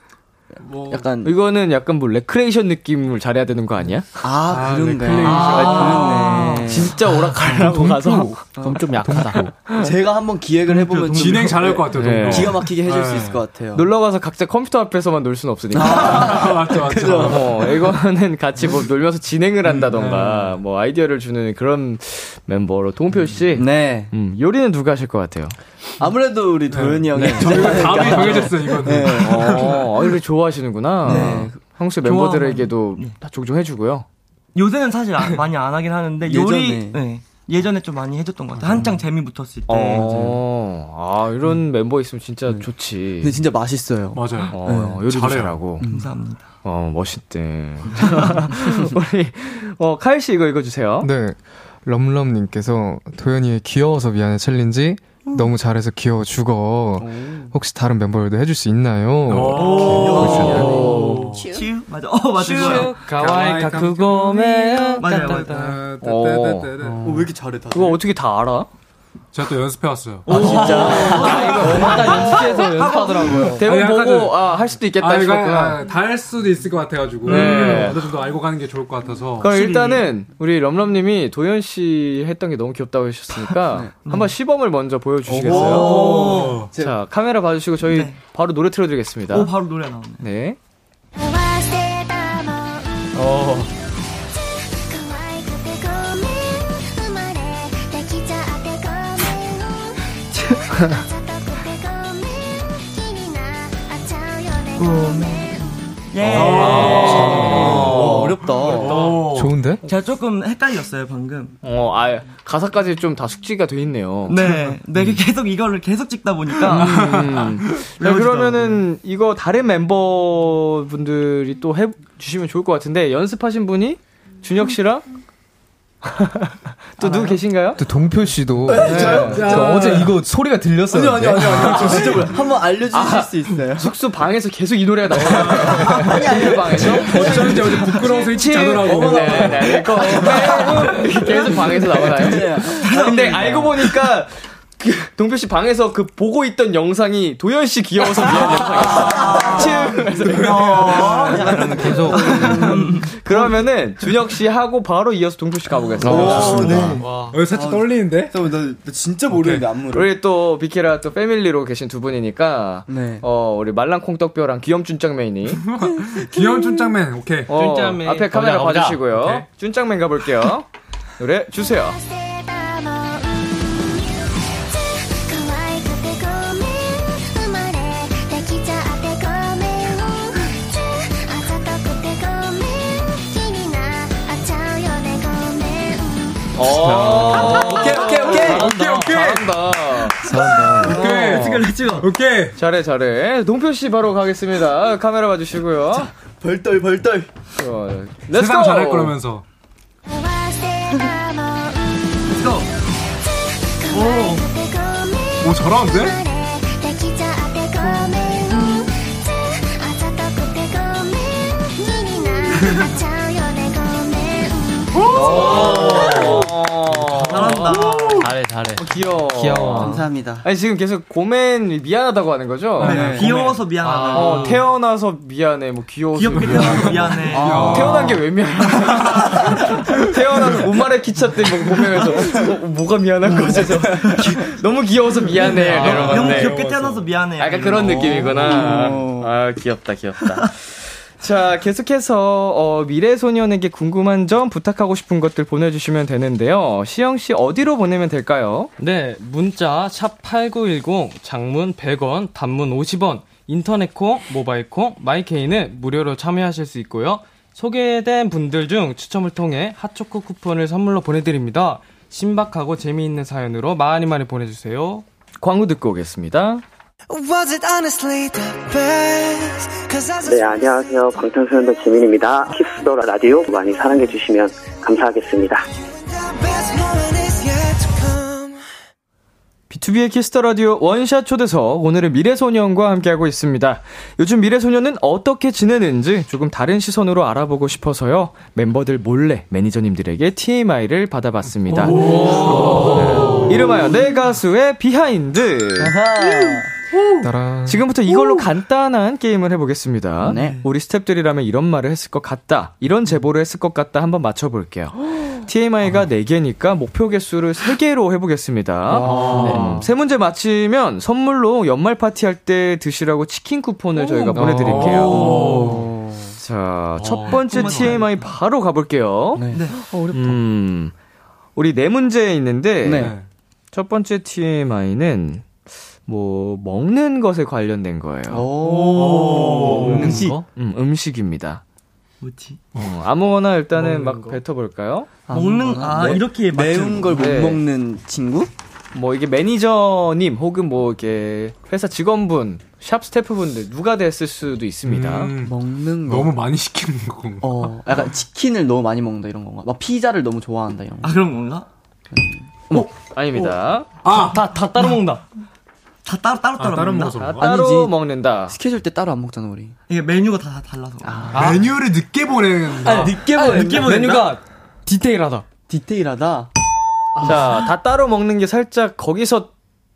뭐, 약간 이거는 약간 뭐 레크레이션 느낌을 잘해야 되는 거 아니야? 아 그런가요? 레클레이션. 아, 그렇네. 진짜 오락하려고 가서 그럼 좀 약하다. 제가 한번 기획을 해 보면 좀 진행 잘할 것 같아요. 네. 기가 막히게 해줄 수 네. 있을 것 같아요. 놀러 가서 각자 컴퓨터 앞에서만 놀 수는 없으니까. 아, 맞죠, 맞죠. 어, 이거는 같이 뭐 놀면서 진행을 한다던가 뭐 아이디어를 주는 그런 멤버로 동표 씨. 네. 음, 요리는 누가 하실 것 같아요? 아무래도 우리 도현이 형이 저희가 답이 정해졌어요, 이거는. 네. 어, 아, 이렇게 좋아하시는구나. 네. 평소에 멤버들에게도 다 종종 해주고요. 요새는 사실 안- 많이 안 하긴 하는데 요리 예전에. 네. 예전에 좀 많이 해줬던 것 같아요. 한창 재미 붙었을 때. 어. 아, 이런 멤버 있으면 진짜 좋지. 근데 진짜 맛있어요. 맞아요. 어, 네. 요리도 잘해요. 잘하고. 감사합니다. 어, 멋있대. 우리, 어, 카엘 씨 이거 읽어주세요. 네. 럼럼님께서 도현이의 귀여워서 미안해 챌린지 너무 잘해서 귀여워 죽어. 혹시 다른 멤버들도 해줄 수 있나요? 오. 츄 맞아. 어 맞아 그거요. かわいくてごめん 맞아요, 어. 어, 왜 이렇게 잘해, 다들? 그거 어떻게 다 알아? 제가 또 연습해왔어요. 아, 진짜. 아까 아, 연습해서 아, 연습하더라고요. 아, 대본 보고, 아, 할 수도 있겠다 아, 싶었구나. 다할 수도 있을 것 같아가지고. 네. 어느 정도 알고 가는 게 좋을 것 같아서. 그럼 일단은, 우리 럼럼님이 도현 씨 했던 게 너무 귀엽다고 하셨으니까, 네. 한번 시범을 먼저 보여주시겠어요? 자, 카메라 봐주시고, 저희 네. 바로 노래 틀어드리겠습니다. 오, 바로 노래 나오네. 네. 어. 예. 아, 어렵다. 어렵다. 좋은데? 제가 조금 헷갈렸어요 방금. 어, 아 가사까지 좀 다 숙지가 돼 있네요. 네, 네 내가 음. 계속 이거를 계속 찍다 보니까. 음. 네, 그러면은 이거 다른 멤버분들이 또 해주시면 좋을 것 같은데 연습하신 분이 준혁 씨랑 또 누구 계신가요? 또 동표 씨도 네. 저 어제 이거 소리가 들렸어요. 아니요, 아니요, 아니요, 아니요. 저 진짜 몰라요. 한번 알려주실 수 있어요? 숙소 방에서 계속 이 노래가 나와요. 아니 아니 방에서 어쩐지 어제 부끄러워서 일찍 자더라고. 네, 네, 이거 이렇게 계속 방에서 나와요. 근데 알고 보니까 그 동표 씨 방에서 그 보고 있던 영상이 도현 씨 귀여워서 미안 영상이었어요. 그러면 계속 그러면은 준혁 씨 하고 바로 이어서 동표 씨 가보겠습니다. 오, 네. 어, 살짝 떨리는데? 나, 나, 나 진짜 모르는데, 안무를. 우리 또 비케라 또 패밀리로 계신 두 분이니까 네. 어 우리 말랑콩떡뼈랑 귀염준 짱맨이 귀여운 춘장맨, 오케이. 어, 쭌짱맨. 앞에 카메라. 봐주시고요. 쭌짱맨 가볼게요. 노래 주세요. 어. 오케이, 오케이, 오케이. 오케이, 오케이. 잘한다. 잘한다. 오케이. 어. Let's go, let's go. 오케이. 잘해, 잘해. 동표 씨 바로 가겠습니다. 카메라 봐주시고요. 자, 벌떨, 벌떨. 좋아요. Let's go. 세상 잘할 거라면서. 오. 오, 잘하는데? 오! 오~ 잘해 잘해. 귀여워. 귀여워. 감사합니다. 아니 지금 계속 고맨 미안하다고 하는 거죠? 네, 귀여워서 미안하다. 어, 태어나서 미안해. 뭐 귀여워서 귀엽게 미안해. 태어나서 미안해. 아, 태어난 게 왜 미안해? 태어나서 몸말에 키쳤대 뭐 보면서 어, 뭐가 미안한 거지? 너무 귀여워서 미안해. 이런 너무. 귀엽게 태어나서 미안해. 약간 그런 느낌이구나. 아 귀엽다 귀엽다. 자 계속해서 어, 미래 소년에게 궁금한 점 부탁하고 싶은 것들 보내주시면 되는데요. 시영 씨 어디로 보내면 될까요? 네, 문자 샵 #8910 장문 100원, 단문 50원, 인터넷 콩, 모바일 콩, 마이케이는 무료로 참여하실 수 있고요. 소개된 분들 중 추첨을 통해 핫초코 쿠폰을 선물로 보내드립니다. 신박하고 재미있는 사연으로 많이 많이 보내주세요. 광고 듣고 오겠습니다. Was it honestly the best? Cause I just 네, 안녕하세요. 방탄소년단 지민입니다. Kiss the Radio 많이 사랑해주시면 감사하겠습니다. the best moment is yet to come. B2B의 키스터 라디오 원샷 초대석 오늘은 미래소년과 함께하고 있습니다. 요즘 미래소년은 어떻게 지내는지 조금 다른 시선으로 알아보고 싶어서요. 멤버들 몰래 매니저님들에게 TMI를 받아봤습니다. 네. 이름하여 내 가수의 behind. 따라. 지금부터 이걸로 간단한 게임을 해보겠습니다. 네. 우리 스탭들이라면 이런 말을 했을 것 같다. 이런 제보를 했을 것 같다. 한번 맞춰볼게요. TMI가 4개니까 목표 개수를 3개로 해보겠습니다. 네. 세 문제 맞히면 선물로 연말 파티할 때 드시라고 치킨 쿠폰을 저희가 보내드릴게요. 자, 첫 번째 TMI 바로 가볼게요. 네. 음, 우리 네 문제 있는데, 네. 첫 번째 TMI는 뭐 먹는 것에 관련된 거예요. 오. 음식, 음, 음식입니다. 뭐지? 어, 아무거나 일단은 막 거? 뱉어볼까요? 먹는 아 매- 이렇게 매운 걸못 네. 먹는 친구? 뭐 이게 매니저님 혹은 뭐 이렇게 회사 직원분, 샵 스태프분들 누가 됐을 수도 있습니다. 음, 먹는 거. 너무 많이 시키는 거. 어, 약간 치킨을 너무 많이 먹는다 이런 건가? 막 피자를 너무 좋아한다 이런 거. 아 그런 건가? 어머, 아닙니다. 아, 다, 다 따로 먹는다. 다 따로 따로 아, 따로 먹나? 먹어서 다 그런가? 따로 아니지. 먹는다. 스케줄 때 따로 안 먹잖아 우리. 이게 메뉴가 다 달라서. 아. 메뉴를 늦게 보낸다. 늦게 아, 늦게 보낸다? 메뉴가 디테일하다. 디테일하다. 자, 다 따로 먹는 게 살짝 거기서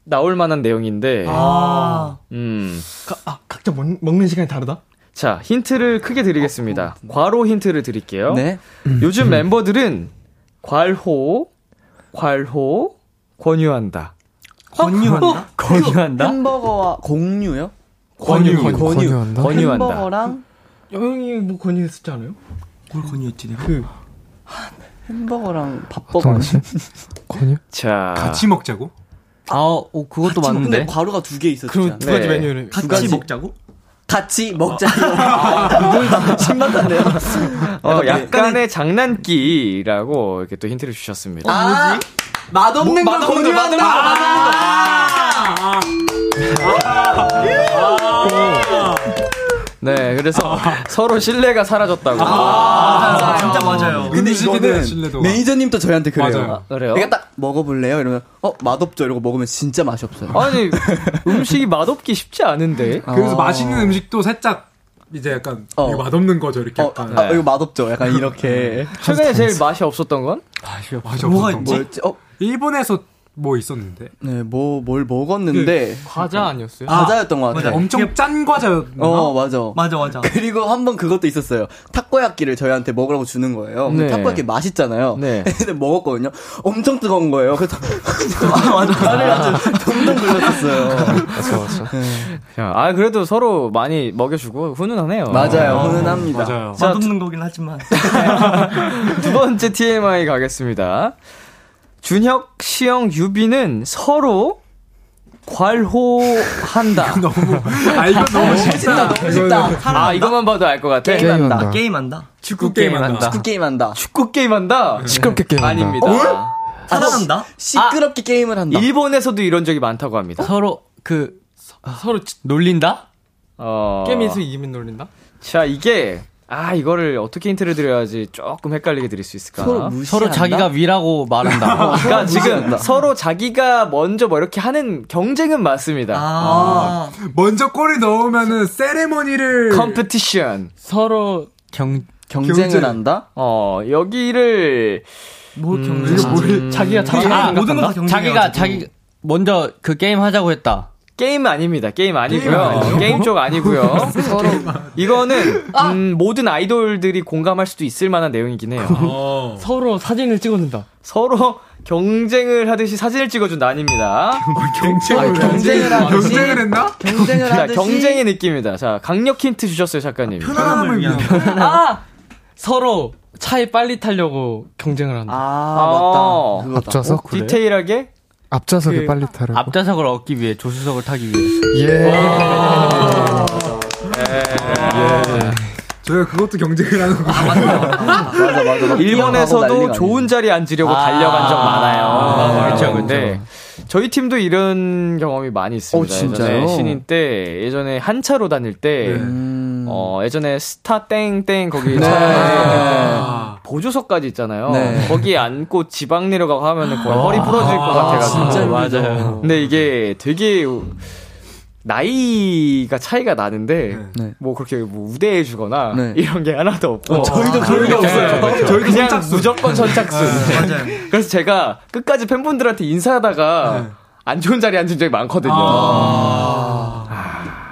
나올 만한 내용인데, 아. 음. 가, 아, 각자 먹, 먹는 시간이 다르다? 자, 힌트를 크게 드리겠습니다. 괄호 힌트를 드릴게요. 네. 요즘 멤버들은 괄호, 괄호, 권유한다. 권유한다? 권유한다? 햄버거와 공유요? 권유. 권- 권유한다. 권유 한다. 햄버거랑 형이 뭐 권유했었지 않아요? 뭘 권유했지 내가? 그, 햄버거랑 밥버거. 거지? 권유? 자, 같이 먹자고? 아, 어, 그것도 맞는데. 근데 괄호가 두 개 있었지. 그럼 두 가지 네. 메뉴를. 같이 가지. 먹자고? 같이 먹자. 아, 신박한데요? 어, 약간의 장난기라고 이렇게 또 힌트를 주셨습니다. 아, 맛없는 걸 공유한다. 네, 그래서 서로 신뢰가 사라졌다고. 아, 진짜 맞아요. 근데 음식에 대한 이거는. 매니저님도 저희한테 그래요. 맞아요. 아, 그래요? 그러니까 딱 먹어볼래요? 이러면 어 맛없죠 이러고 먹으면 진짜 맛이 없어요. 아니, 음식이 맛없기 쉽지 않은데. 그래서 어. 맛있는 음식도 살짝 이제 약간 어. 이거 맛없는 거죠 이렇게 어, 약간. 아, 이거 맛없죠? 약간 이렇게. 최근에 제일 맛이 없었던 건? 맛이 뭐가 없었던 거. 뭐였지? 어, 일본에서 뭐 있었는데 네, 뭐 뭘 먹었는데 과자 아니었어요? 과자였던 것 같아요. 엄청 짠 과자였나? 어, 맞아. 맞아 맞아. 그리고 한 번 그것도 있었어요. 타코야끼를 저희한테 먹으라고 주는 거예요. 네. 타코야끼 맛있잖아요. 네. 근데 먹었거든요. 엄청 뜨거운 거예요. 그래서 나를 아주 동동 굴렸었어요. 맞아, 맞아. 자, 아, 그래도 서로 많이 먹여주고 훈훈하네요. 맞아요. 훈훈합니다. 맞아요. 자, 맛없는 거긴 하지만. 두 번째 TMI 가겠습니다. 준혁, 시영, 유빈은 서로 괄호한다. 너무 아 이거 너무 쉽다. 너무 쉽다. 아, 이거만 봐도 알 것 같아. 게임한다. 게임한다. 게임한다. 축구 게임 한다. 축구 게임한다. 축구 게임한다? 시끄럽게 게임한다. 아닙니다. 사랑한다? 시끄럽게 게임을 한다. 일본에서도 이런 적이 많다고 합니다. 서로, 그, 서로 치- 놀린다? 어. 게임에서 이기면 놀린다? 자, 이게, 아, 이거를 어떻게 힌트를 드려야지 조금 헷갈리게 드릴 수 있을까? 서로 무시한다. 서로 자기가 위라고 말한다. 그러니까 지금 서로 자기가 먼저 뭐 이렇게 하는 경쟁은 맞습니다. 아. 먼저 골을 넣으면은 세레머니를 컴피티션. 서로 경, 경쟁을 경쟁. 한다. 어, 여기를 뭐 음, 경쟁? 음. 자기가 잘하는 아, 것 모든? 걸다 경쟁. 자기가, 자기, 먼저 그 게임 하자고 했다. 게임 아닙니다. 게임 아니고요. 아니에요? 게임, 쪽 아니고요. 서로 이거는 음, 모든 아이돌들이 공감할 수도 있을 만한 내용이긴 해요. 어. 서로 사진을 찍어준다. 서로 경쟁을 하듯이 사진을 찍어준다 아닙니다. 경쟁을 경쟁을 하듯이. 경쟁을 했나? 경쟁을 자, 하듯이. 경쟁의 느낌입니다. 자, 강력 힌트 주셨어요, 작가님. 편안함을 위한. 아! 서로 차에 빨리 타려고 경쟁을 한다. 아, 맞다. 그거다. 앞좌석? 디테일하게 앞좌석에 그 빨리 타려고. 앞좌석을 얻기 위해, 조수석을 타기 위해. 예. 저희가 그것도 경쟁을 하는 거. 맞아, 맞아. 막 뛰어가고 일본에서도 좋은 자리에 앉으려고 아, 달려간 적 많아요. 맞아요. 그렇죠. 근데 저희 팀도 이런 경험이 많이 있습니다. 어, 진짜요? 예전에 신인 때, 예전에 한차로 다닐 때, 음. 어, 예전에 스타 땡땡 거기 네. 아. 보조석까지 있잖아요. 네. 거기에 앉고 지방 내려가고 하면은 거의 허리 부러질 것 같아가지고. 진짜 맞아요. 근데 이게 되게 나이가 차이가 나는데 네. 뭐 그렇게 뭐 우대해 주거나 네. 이런 게 하나도 없고 저희도 그런 게 없어요. 저희도 그냥 무조건 선착순. 맞아요. 그래서 제가 끝까지 팬분들한테 인사하다가 안 좋은 자리에 앉은 적이 많거든요. 아,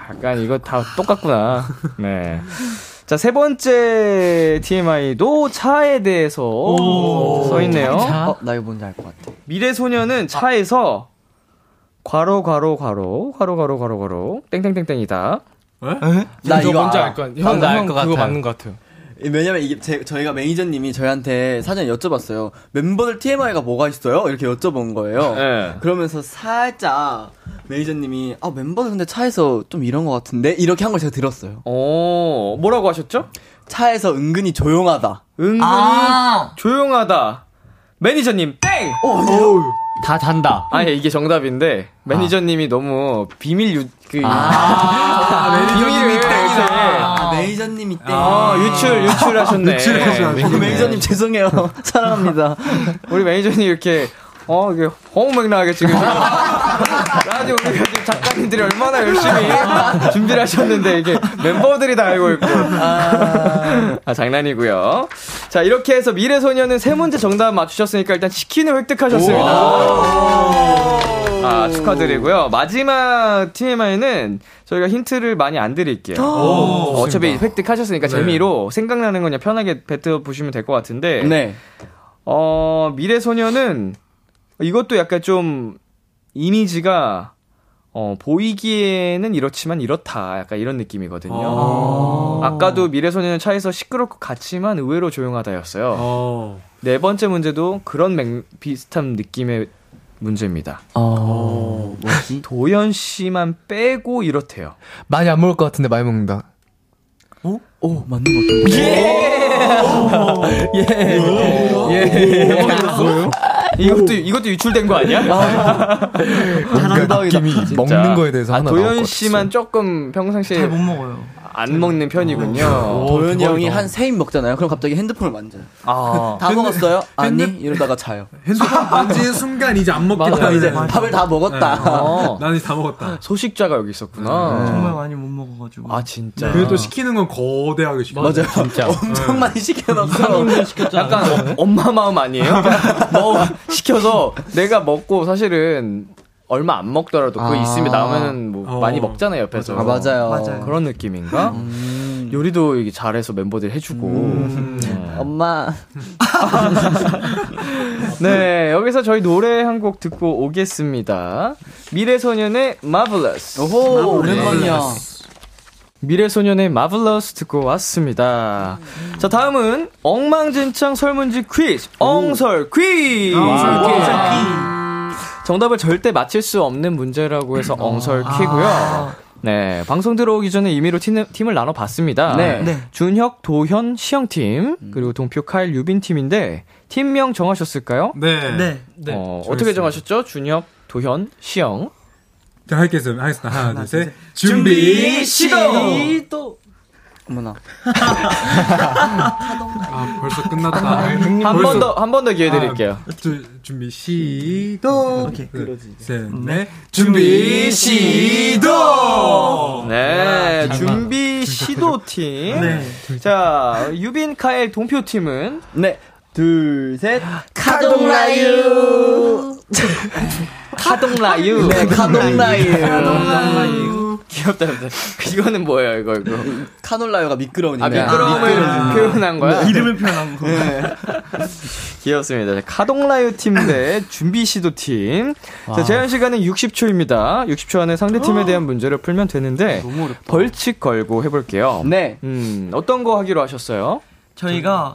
약간 이거 다 똑같구나. 네. 자, 세 번째 TMI도 차에 대해서 써 있네요. 어, 나 이거 뭔지 알 것 같아. 미래소년은 차에서 괄호 괄호 괄호 괄호 괄호 괄호 괄호 땡땡땡땡이다. 나저 이거 뭔지 알아. 알것 같아요. 형, 형, 나알 형것 그거. 맞는 것 같아요. 왜냐면 이게 제, 저희가 매니저님이 저희한테 사전에 여쭤봤어요. 멤버들 TMI가 뭐가 있어요? 이렇게 여쭤본 거예요. 네. 그러면서 살짝 매니저님이 아 멤버들 근데 차에서 좀 이런 것 같은데 이렇게 한 걸 제가 들었어요. 어, 뭐라고 하셨죠? 차에서 은근히 조용하다. 은근히 아. 조용하다. 매니저님 땡. 어, 다 잔다. 아니 이게 정답인데 매니저님이 너무 비밀 유, 그 아, 아, 매니저님이 땡. 아, 유출 유출하셨네. 어, 매니저님 죄송해요. 사랑합니다. 우리 매니저님 이렇게 어 이게 허무맹랑하게 지금 라디오 지금 작가님들이 얼마나 열심히 준비를 하셨는데 이게 멤버들이 다 알고 있고 아, 장난이고요. 자 이렇게 해서 미래소년은 세 문제 정답 맞추셨으니까 일단 치킨을 획득하셨습니다. 아 축하드리고요. 마지막 TMI는 저희가 힌트를 많이 안 드릴게요. 오, 어차피 좋습니다. 획득하셨으니까 네. 재미로 생각나는 건 그냥 편하게 뱉어 보시면 될 것 같은데. 네. 어, 미래소년은 이것도 약간 좀 이미지가 어, 보이기에는 이렇지만 이렇다. 약간 이런 느낌이거든요. 아까도 미래소년은 차에서 시끄럽고 같지만 의외로 조용하다였어요. 네 번째 문제도 그런 맹, 비슷한 느낌의 문제입니다. 어, 뭐지? 도현 씨만 빼고 이렇대요. 많이 안 먹을 것 같은데 많이 먹는다. 오, 오 맞는 것 같은데. 예. 예. 뭐예요? 이것도 이것도 유출된 거 아니야? 뭔가 느낌이 먹는 거에 대해서 아, 하나 도현 씨만 조금 평상시에 잘 못 먹어요. 안 먹는 편이군요. 도현이 형이 한 세 입 먹잖아요. 그럼 갑자기 핸드폰을 만져요. 아. 다 먹었어요? 아니 핸드- 이러다가 자요. 핸드폰 만지는 순간 이제 안 먹겠다. 맞아, 이제 네. 밥을 다 먹었다. 네. 어. 난 이제 다 먹었다. 소식자가 여기 있었구나. 정말 많이 못 먹어가지고. 아 진짜. 그래도 시키는 건 거대하게 시켜. 맞아요. 진짜. 엄청 많이 시켜놨어. 약간 어- 엄마 마음 아니에요? 뭐 시켜서 내가 먹고 사실은 얼마 안 먹더라도 그거 아. 있으면 나오면은 뭐 어. 많이 먹잖아요 옆에서. 아, 맞아요. 맞아요. 그런 느낌인가? 요리도 이게 잘해서 멤버들 해주고. 음. 엄마. 네 여기서 저희 노래 한 곡 듣고 오겠습니다. 미래소년의 Marvelous. 오호, 오랜만이야. 미래소년의 Marvelous 듣고 왔습니다. 자, 다음은 엉망진창 설문지 퀴즈. 엉설 퀴즈. 엉설 퀴즈. 정답을 절대 맞힐 수 없는 문제라고 해서 엉설 아. 퀴고요. 네, 방송 들어오기 전에 임의로 팀, 팀을 나눠봤습니다. 네. 네. 준혁, 도현, 시영팀, 그리고 동표, 카일, 유빈팀인데, 팀명 정하셨을까요? 네. 네. 네. 어. 어떻게 정하셨죠? 준혁, 도현, 시영. 자, 하겠습니다. 하겠습니다. 하나, 둘, 셋. 준비, 준비, 시도! 어머나. 아, 벌써 끝났다. 한 번 더, 한 번 더 기회 드릴게요. 아, 두, 준비, 시도. 오케이. 그러지. 셋, 넷. 준비, 시도! 네, 잘 준비 시도 팀. 네. 자, 유빈, 카엘, 동표 팀은. 네. 둘, 셋. 카동라유. 카동라유. 네, 카동라유. 카동라유. 귀엽다, 귀엽다. 이거는 뭐예요, 이거, 이거. 카놀라유가 미끄러우니까. 아, 미끄러움을 표현한 거야? 이름을 표현한 거. 네. 귀엽습니다. 자, 카동라유 팀대 준비 시도 팀. 자, 와. 제한 시간은 60초입니다. 60초 안에 상대 팀에 대한 문제를 풀면 되는데 벌칙 걸고 해볼게요. 네. 음, 어떤 거 하기로 하셨어요? 저희가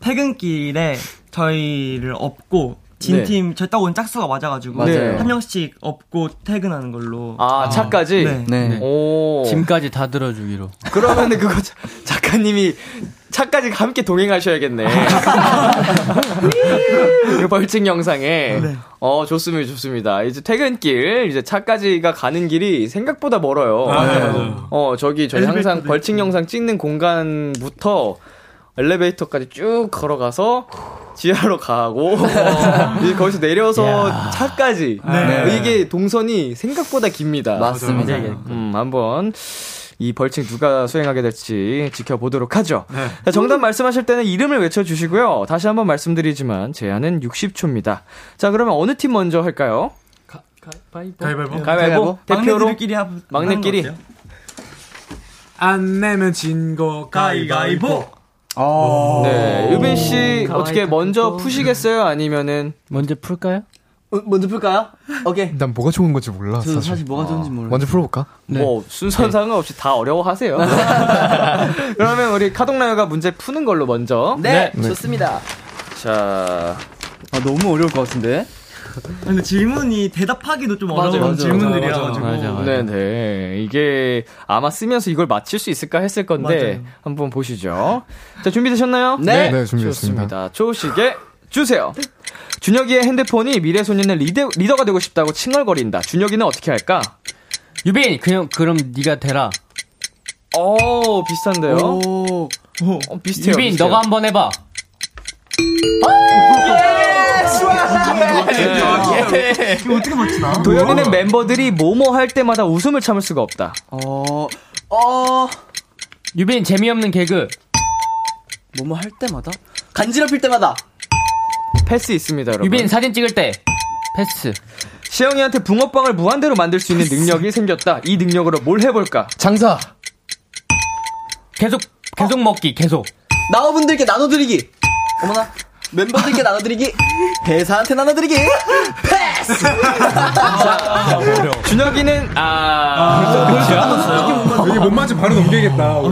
퇴근길에 저희를 업고 네. 진팀 저희 딱온 짝수가 맞아가지고 맞아요. 한 명씩 업고 퇴근하는 걸로. 아, 차까지? 네. 네. 오. 짐까지 다 들어주기로. 그러면은 그거 자- 작가님이 차까지 함께 동행하셔야겠네. 그 벌칙 영상에. 어, 좋습니다, 좋습니다. 이제 퇴근길, 이제 차까지가 가는 길이 생각보다 멀어요. 아, 네, 맞아요. 어, 저기 저희 항상 벌칙 영상 찍는 공간부터 엘리베이터까지 쭉 걸어가서 지하로 가고 이제 거기서 내려서 차까지 네. 이게 동선이 생각보다 깁니다. 맞습니다. 음, 한번 이 벌칙 누가 수행하게 될지 지켜보도록 하죠. 자, 정답 말씀하실 때는 이름을 외쳐주시고요. 다시 한번 말씀드리지만 제한은 60초입니다. 자, 그러면 어느 팀 먼저 할까요? 가위바위보. 가위바위보 대표로 막내끼리 어때요? 안 내면 진거 가위바위보. 네, 유빈 씨 어떻게 먼저 푸시겠어요? 아니면은 먼저 풀까요? 어, 먼저 풀까요? 오케이. 난 뭐가 좋은 건지 몰라. 저 사실. 사실 뭐가 좋은지 몰라. 먼저 풀어볼까? 뭐 순서 상관없이 다 어려워하세요. 그러면 우리 카동라요가 문제 푸는 걸로 먼저. 네, 네. 좋습니다. 자, 아, 너무 어려울 것 같은데? 근데 질문이 대답하기도 좀 맞아, 어려운 맞아, 질문들이어가지고. 맞아. 네네. 이게 아마 쓰면서 이걸 맞힐 수 있을까 했을 건데 맞아요. 한번 보시죠. 자, 준비되셨나요? 네. 네, 준비됐습니다. 좋습니다. 초식에 주세요. 준혁이의 핸드폰이 미래 소년의 리더, 리더가 되고 싶다고 칭얼거린다. 준혁이는 어떻게 할까? 유빈, 그냥, 그럼 네가 되라. 오, 비슷한데요? 오. 어, 비슷해요. 유빈, 비슷해요. 너가 한번 해봐. 이거 어떻게 맞추나? 도현이는 멤버들이 뭐뭐 할 때마다 웃음을 참을 수가 없다. 어, 어, 유빈, 재미없는 개그. 뭐뭐 할 때마다? 간지럽힐 때마다. 패스 있습니다, 여러분. 유빈, 사진 찍을 때. 패스. 시영이한테 붕어빵을 무한대로 만들 수 있는 능력이 생겼다. 이 능력으로 뭘 해볼까? 장사. 계속, 계속 먹기, 계속. 나우분들께 나눠드리기. 어머나. 멤버들께 나눠드리기. 회사한테 나눠드리기. 패스! 준혁이는 아 여기 못 맞으면 바로 넘겨야겠다.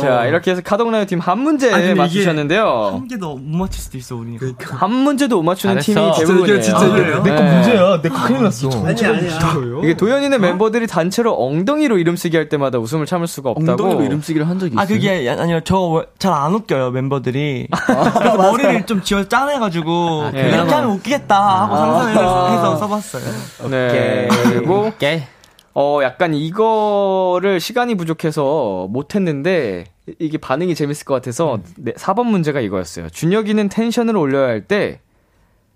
자 이렇게 해서 카동라이어 팀한 문제 아니, 이게 맞추셨는데요. 한 개도 못 맞출 수도 있어, 우리. 한 문제도 못 맞추는. 팀이 대부분이에요. 이게 진짜 이게 네. 내거 문제야. 내 거 큰일 났어. 아니야, 아니야. 이게 도현이는 멤버들이 단체로 엉덩이로 이름 쓰기 할 때마다 웃음을 참을 수가 없다고. 엉덩이로 이름 쓰기를 한 적이 있어요. 아, 그게, 아니요, 저 잘 안 웃겨요, 멤버들이. 그래서 머리를 좀 지어 짜내가지고, 그래요? 이렇게 하면 웃기겠다 하고 상상을 해서 써봤어요. 네. 그리고 오케이. 어 약간 이거를 시간이 부족해서 못했는데 이게 반응이 재밌을 것 같아서 네, 4번 문제가 이거였어요. 준혁이는 tension을 올려야 할 때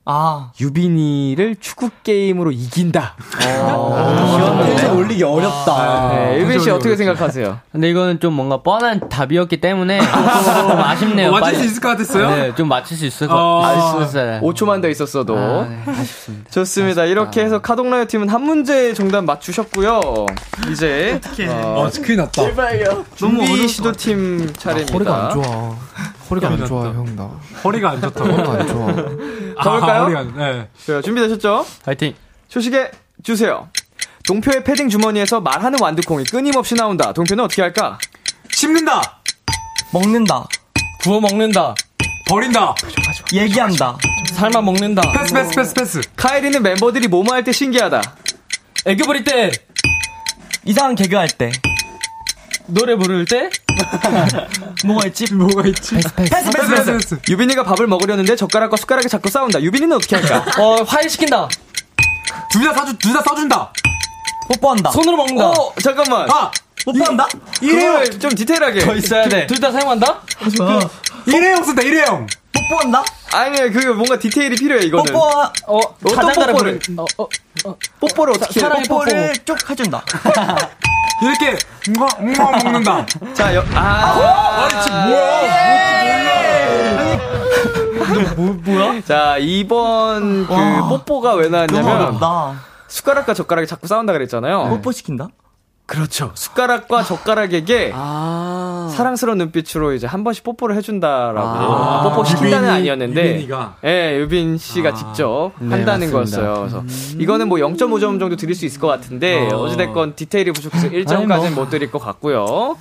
아, 유빈이를 축구 게임으로 이긴다. 텐션 올리기 어렵다. 네, 유빈 씨 어떻게 생각하세요? 근데 이거는 좀 뭔가 뻔한 답이었기 때문에 좀 아쉽네요. 어, 맞출 수 있을 것 같았어요? 네, 좀 맞출 수 있을 것 어. 같았어요. 5초만 더 있었어도. 아, 네, 아쉽습니다. 좋습니다. 이렇게 해서 카동라이어 팀은 한 문제 정답 맞추셨고요. 이제 어, 아, 큰일 났다. 제발요. 준비시도 팀 차례입니다. 허리가 안 좋아. 허리가 안 좋아, 형, 나. 허리가 안 좋다고. 허리가 안 좋아. 가볼까요? 아, 허리가 안, 네. 자, 준비되셨죠? 화이팅. 초시계 주세요. 동표의 패딩 주머니에서 말하는 완두콩이 끊임없이 나온다. 동표는 어떻게 할까? 씹는다. 먹는다. 구워 먹는다. 버린다. 얘기한다. 삶아 먹는다. 패스, 패스, 패스, 패스. 카엘이는 멤버들이 뭐뭐 할 때 신기하다. 애교 부릴 때. 이상한 개그 할 때. 노래 부를 때. 뭐가 있지? 뭐가 있지? 패스, 패스, 패스, 패스, 패스. 유빈이가 밥을 먹으려는데 젓가락과 숟가락이 자꾸 싸운다. 유빈이는 어떻게 할까? 어, 화해시킨다. 둘 다 사주, 둘 다 써준다. 뽀뽀한다. 손으로 먹는다. 어, 잠깐만. 아! 뽀뽀한다? 이래요. 좀 디테일하게. 더 있어야 돼. 둘 다 사용한다? 일회용 쓴다, 일회용. 뽀뽀한다? 아니에요. 그게 뭔가 디테일이 필요해, 이거는. 뽀뽀, 어, 어떤 뽀뽀를. 부르. 어, 어, 뽀뽀를 어떻게 해? 사랑의 뽀뽀. 뽀뽀를 쭉 해준다. 이렇게, 웅가, 웅가 먹는다. 자, 여, 아. 아니, 지금 뭐야? 뭐야? 자, 이번 그 와. 뽀뽀가 왜 나왔냐면. 숟가락과 젓가락이 자꾸 싸운다 그랬잖아요. 뽀뽀 시킨다? 그렇죠. 숟가락과 젓가락에게 아. 사랑스러운 눈빛으로 이제 한 번씩 뽀뽀를 해준다라고. 아. 뽀뽀 시킨다는 유빈이- 아니었는데. 유빈이가? 예, 유빈 씨가 아. 직접 네, 한다는 맞습니다. 거였어요. 그래서 이거는 뭐 0.5점 정도 드릴 수 있을 것 같은데 어. 어. 찌됐건 디테일이 부족해서 1점까지는 못 드릴 것 같고요.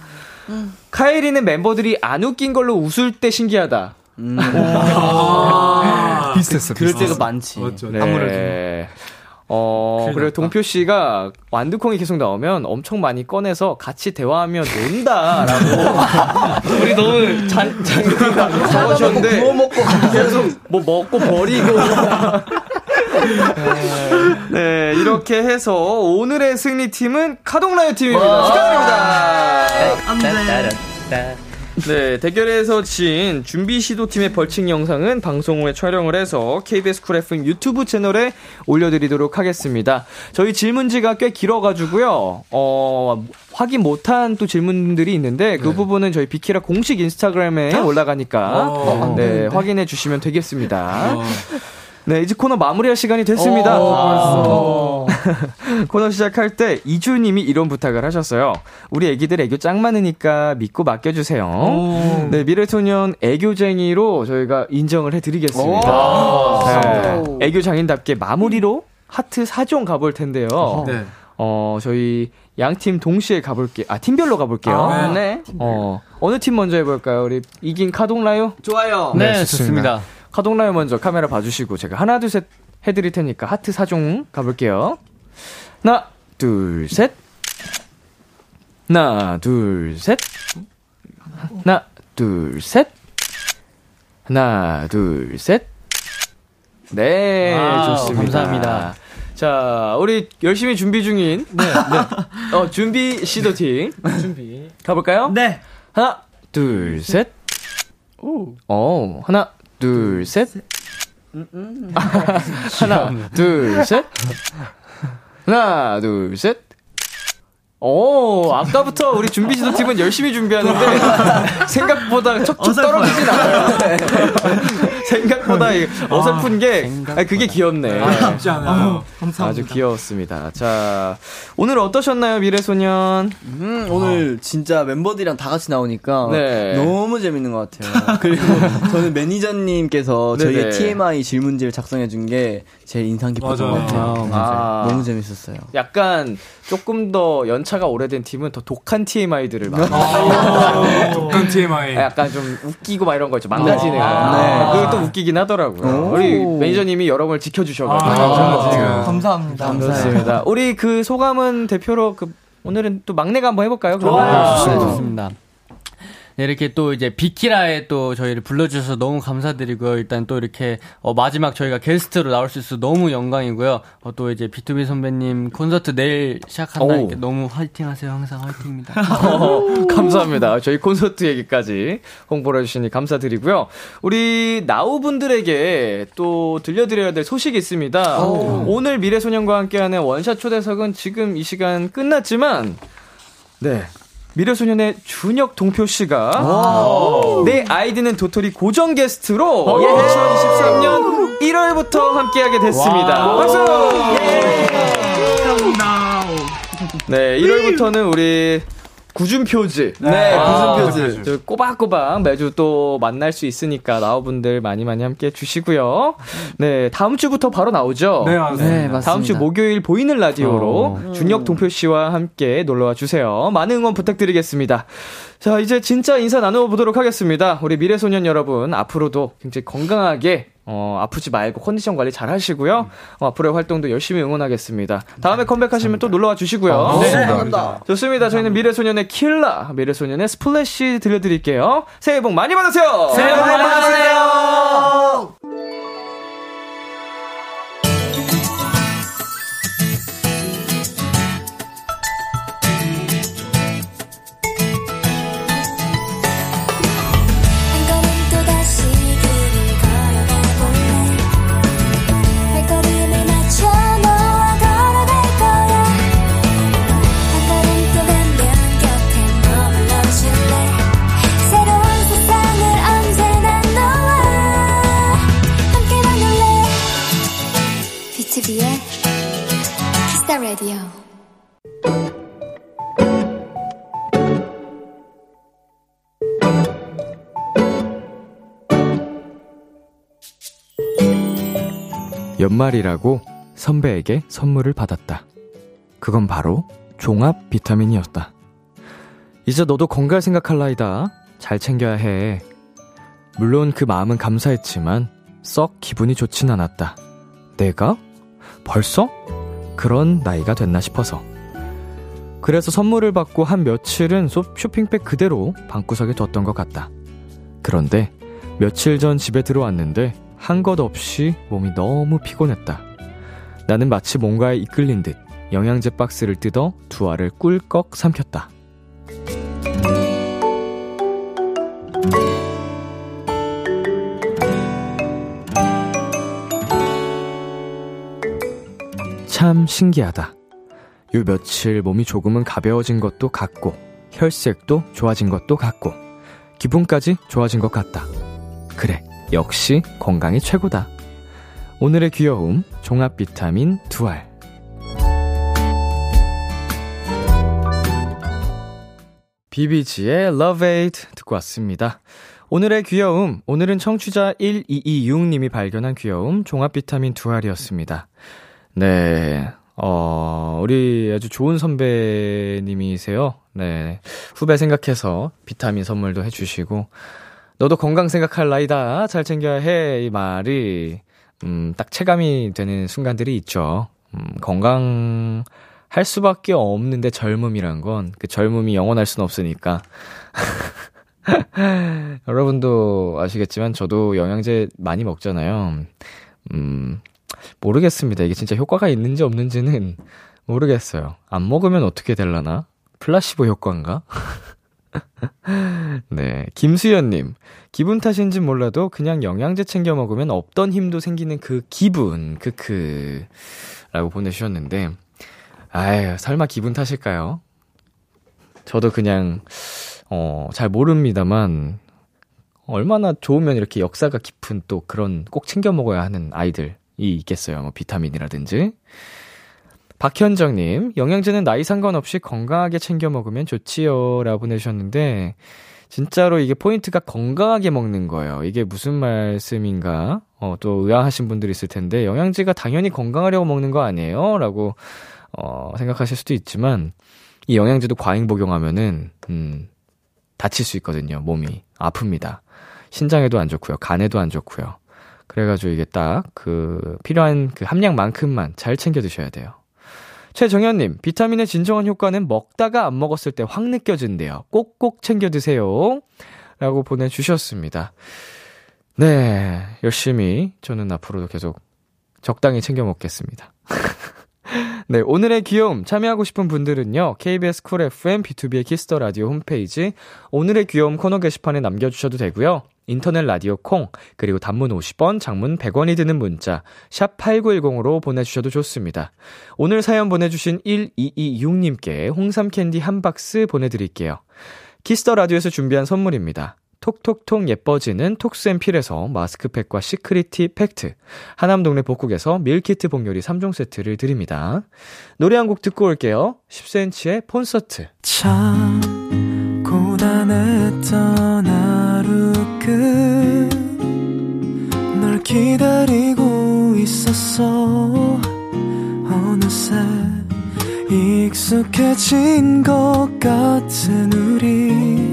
카이리는 멤버들이 안 웃긴 걸로 웃을 때 신기하다. 아, 비슷했어, 그럴 비슷했어. 때가 많지. 맞죠. 네. 어, 그리고. 동표 씨가 완두콩이 계속 나오면 엄청 많이 꺼내서 같이 대화하며 논다라고. 우리 너무 잔, 잔, 적으셨는데. 구워 먹고 계속 뭐 먹고 버리고. 네, 이렇게 해서 오늘의 승리팀은 카동라이어 팀입니다. 축하드립니다. 네, 대결에서 진 준빈시도 팀의 벌칙 영상은 방송 후에 촬영을 해서 KBS 쿨 FM 유튜브 채널에 올려드리도록 하겠습니다. 저희 질문지가 꽤 길어가지고요, 어, 확인 못한 또 질문들이 있는데 그 부분은 저희 비키라 공식 인스타그램에 올라가니까 어. 네, 확인해 주시면 되겠습니다. 네, 이제 코너 마무리할 시간이 됐습니다. 어. 코너 시작할 때 이주님이 이런 부탁을 하셨어요. 우리 애기들 애교 짱 많으니까 믿고 맡겨주세요. 네, 미래소년 애교쟁이로 저희가 인정을 해드리겠습니다. 네, 애교 장인답게 마무리로 하트 4종 가볼 텐데요. 네. 어, 저희 양 팀 동시에 가볼게요. 아, 팀별로 가볼게요. 아, 네. 어, 어느 팀 먼저 해볼까요? 우리 이긴 카동라요? 좋아요. 네, 네, 좋습니다. 카동라요 먼저 카메라 봐주시고 제가 하나 둘 셋 해드릴 테니까 하트 4종 가볼게요. 하나 둘 셋. 하나 둘 셋. 하나 둘 셋. 하나 둘 셋. 네, 와우, 좋습니다. 감사합니다. 자, 우리 열심히 준비 중인. 네, 네. 어, 준비 시도팅. 준비. 가볼까요? 네. 하나, 둘, 셋. 오. 어, 하나, 둘, 셋. 하나, 둘, 셋. 하나, 둘, 셋. 오, 아까부터 우리 준비 시도 팀은 열심히 준비하는데 생각보다 척척 떨어지진 않아요. 네. 생각보다 이 어설픈 게 아니, 그게 귀엽네. 아, 쉽지 않아요. 아주 귀여웠습니다. 자, 오늘 어떠셨나요, 미래소년? 음, 오늘 진짜 멤버들이랑 다 같이 나오니까 네. 너무 재밌는 것 같아요. 그리고 저는 매니저님께서. 저희의 TMI 질문지를 작성해 준 게 제일 인상 깊었던 맞아요. 것 같아요. 아. 너무 재밌었어요. 약간 조금 더 연차 가 오래된 팀은 더 독한 TMI들을 많이 독한 TMI. 약간 좀 웃기고 막 이런 거 있죠. 망가지는. 아. 네. 그게 또 웃기긴 하더라고요. 우리 매니저님이 여러분을 지켜주셔가지고. 아. 감사합니다. 감사합니다. 우리 그 소감은 대표로 그 오늘은 또 막내가 한번 해볼까요? 그러면? 네, 좋습니다. 네, 이렇게 또 이제 비키라에 또 저희를 불러주셔서 너무 감사드리고요. 일단 또 이렇게 어, 마지막 저희가 게스트로 나올 수 있어서 너무 영광이고요. 어, 또 이제 B2B 선배님 콘서트 내일 시작한다니까 오. 너무 화이팅 하세요. 항상 화이팅입니다. 어, 감사합니다. 저희 콘서트 얘기까지 홍보를 해주시니 감사드리고요. 우리 나우분들에게 또 들려드려야 될 소식이 있습니다. 오늘 미래소년과 함께하는 원샷 초대석은 지금 이 시간 끝났지만, 네. 미래소년의 준혁 동표 씨가 내 아이디는 도토리 고정 게스트로 2023년 1월부터 함께하게 됐습니다. 박수! 네, 1월부터는 우리 구준표즈. 네, 아, 구준표즈. 저 꼬박꼬박 매주 또 만날 수 있으니까 나우분들 많이 많이 함께 해주시고요. 네, 다음 주부터 바로 나오죠? 네, 맞습니다. 네, 맞습니다. 다음 주 목요일 보이는 라디오로 준혁 동표 씨와 함께 놀러와 주세요. 많은 응원 부탁드리겠습니다. 자, 이제 진짜 인사 나눠보도록 하겠습니다. 우리 미래소년 여러분, 앞으로도 굉장히 건강하게, 어, 아프지 말고 컨디션 관리 잘 하시고요. 어, 앞으로의 활동도 열심히 응원하겠습니다. 다음에 컴백하시면 또 놀러와 주시고요. 네, 감사합니다. 좋습니다. 저희는 미래소년의 Killa, 미래소년의 Splash 들려드릴게요. 새해 복 많이 받으세요! 새해 복 많이 받으세요! 연말이라고 선배에게 선물을 받았다. 그건 바로 종합 비타민이었다. 이제 너도 건강 생각할라이다. 잘 챙겨야 해. 물론 그 마음은 감사했지만 썩 기분이 좋진 않았다. 내가? 벌써? 그런 나이가 됐나 싶어서. 그래서 선물을 받고 한 며칠은 소- 쇼핑백 그대로 방구석에 뒀던 것 같다. 그런데 며칠 전 집에 들어왔는데 한 것 없이 몸이 너무 피곤했다. 나는 마치 뭔가에 이끌린 듯 영양제 박스를 뜯어 두 알을 꿀꺽 삼켰다. 참 신기하다. 요 며칠 몸이 조금은 가벼워진 것도 같고, 혈색도 좋아진 것도 같고, 기분까지 좋아진 것 같다. 그래, 역시 건강이 최고다. 오늘의 귀여움, 종합 비타민 두 알. 비비지의 Love It 듣고 왔습니다. 오늘의 귀여움, 오늘은 청취자 1226님이 발견한 귀여움, 종합 비타민 두 알이었습니다. 네, 어, 우리 아주 좋은 선배님이세요. 네, 후배 생각해서 비타민 선물도 해주시고, 너도 건강 생각할 나이다. 잘 챙겨야 해. 이 말이, 음, 딱 체감이 되는 순간들이 있죠. 음, 건강, 할 수밖에 없는데 젊음이란 건, 그 젊음이 영원할 순 없으니까. 여러분도 아시겠지만, 저도 영양제 많이 먹잖아요. 음, 모르겠습니다. 이게 진짜 효과가 있는지 없는지는 모르겠어요. 안 먹으면 어떻게 될라나? 플라시보 효과인가? 네. 김수연님. 기분 탓인진 몰라도 그냥 영양제 챙겨 먹으면 없던 힘도 생기는 그 기분. 크크. 라고 보내주셨는데. 아유, 설마 기분 탓일까요? 저도 그냥, 어, 잘 모릅니다만, 얼마나 좋으면 이렇게 역사가 깊은 또 그런 꼭 챙겨 먹어야 하는 아이들이 있겠어요. 뭐 비타민이라든지. 박현정님, 영양제는 나이 상관없이 건강하게 챙겨 먹으면 좋지요. 라고 보내주셨는데, 진짜로 이게 포인트가 건강하게 먹는 거예요. 이게 무슨 말씀인가? 어, 또 의아하신 분들이 있을 텐데, 영양제가 당연히 건강하려고 먹는 거 아니에요? 라고, 어, 생각하실 수도 있지만, 이 영양제도 과잉 복용하면은, 음, 다칠 수 있거든요. 몸이. 아픕니다. 신장에도 안 좋고요. 간에도 안 좋고요. 그래가지고 이게 딱 그 필요한 그 함량만큼만 잘 챙겨 드셔야 돼요. 최정현님, 비타민의 진정한 효과는 먹다가 안 먹었을 때 확 느껴진대요. 꼭꼭 챙겨 드세요. 라고 보내주셨습니다. 네, 열심히 저는 앞으로도 계속 적당히 챙겨 먹겠습니다. 네, 오늘의 귀여움 참여하고 싶은 분들은요. KBS 쿨 FM B2B의 키스터 라디오 홈페이지 오늘의 귀여움 코너 게시판에 남겨 주셔도 되고요. 인터넷 라디오 콩 그리고 단문 50원, 장문 100원이 드는 문자 샵 8910으로 보내 주셔도 좋습니다. 오늘 사연 보내 주신 1226님께 홍삼 캔디 한 박스 보내 드릴게요. Kiss the Radio에서 준비한 선물입니다. 톡톡톡 예뻐지는 톡스앤필에서 마스크팩과 시크릿 티 팩트, 하남동네 복국에서 밀키트 복요리 3종 세트를 드립니다. 노래 한 곡 듣고 올게요. 10cm의 콘서트. 참 고단했던 하루 끝널 기다리고 있었어 어느새 익숙해진 것 같은 우리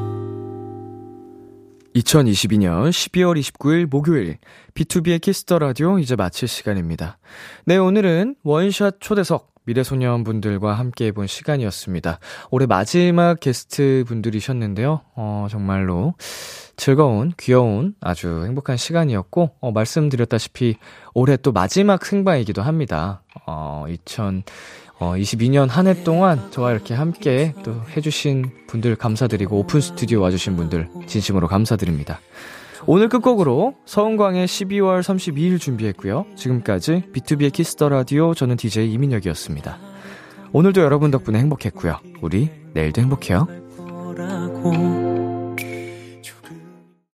2022년 12월 29일 목요일 B2B의 키스터 라디오 이제 마칠 시간입니다. 네, 오늘은 원샷 초대석 미래소년 분들과 함께 해본 시간이었습니다. 올해 마지막 게스트 분들이셨는데요. 어, 정말로 즐거운, 귀여운 아주 행복한 시간이었고, 어, 말씀드렸다시피 올해 또 마지막 생방이기도 합니다. 어, 2000, 어, 22년 한 해 동안 저와 이렇게 함께 또 해주신 분들 감사드리고 오픈 스튜디오 와주신 분들 진심으로 감사드립니다. 오늘 끝곡으로 서은광의 12월 32일 준비했고요. 지금까지 B2B의 키스터 라디오 저는 DJ 이민혁이었습니다. 오늘도 여러분 덕분에 행복했고요. 우리 내일도 행복해요.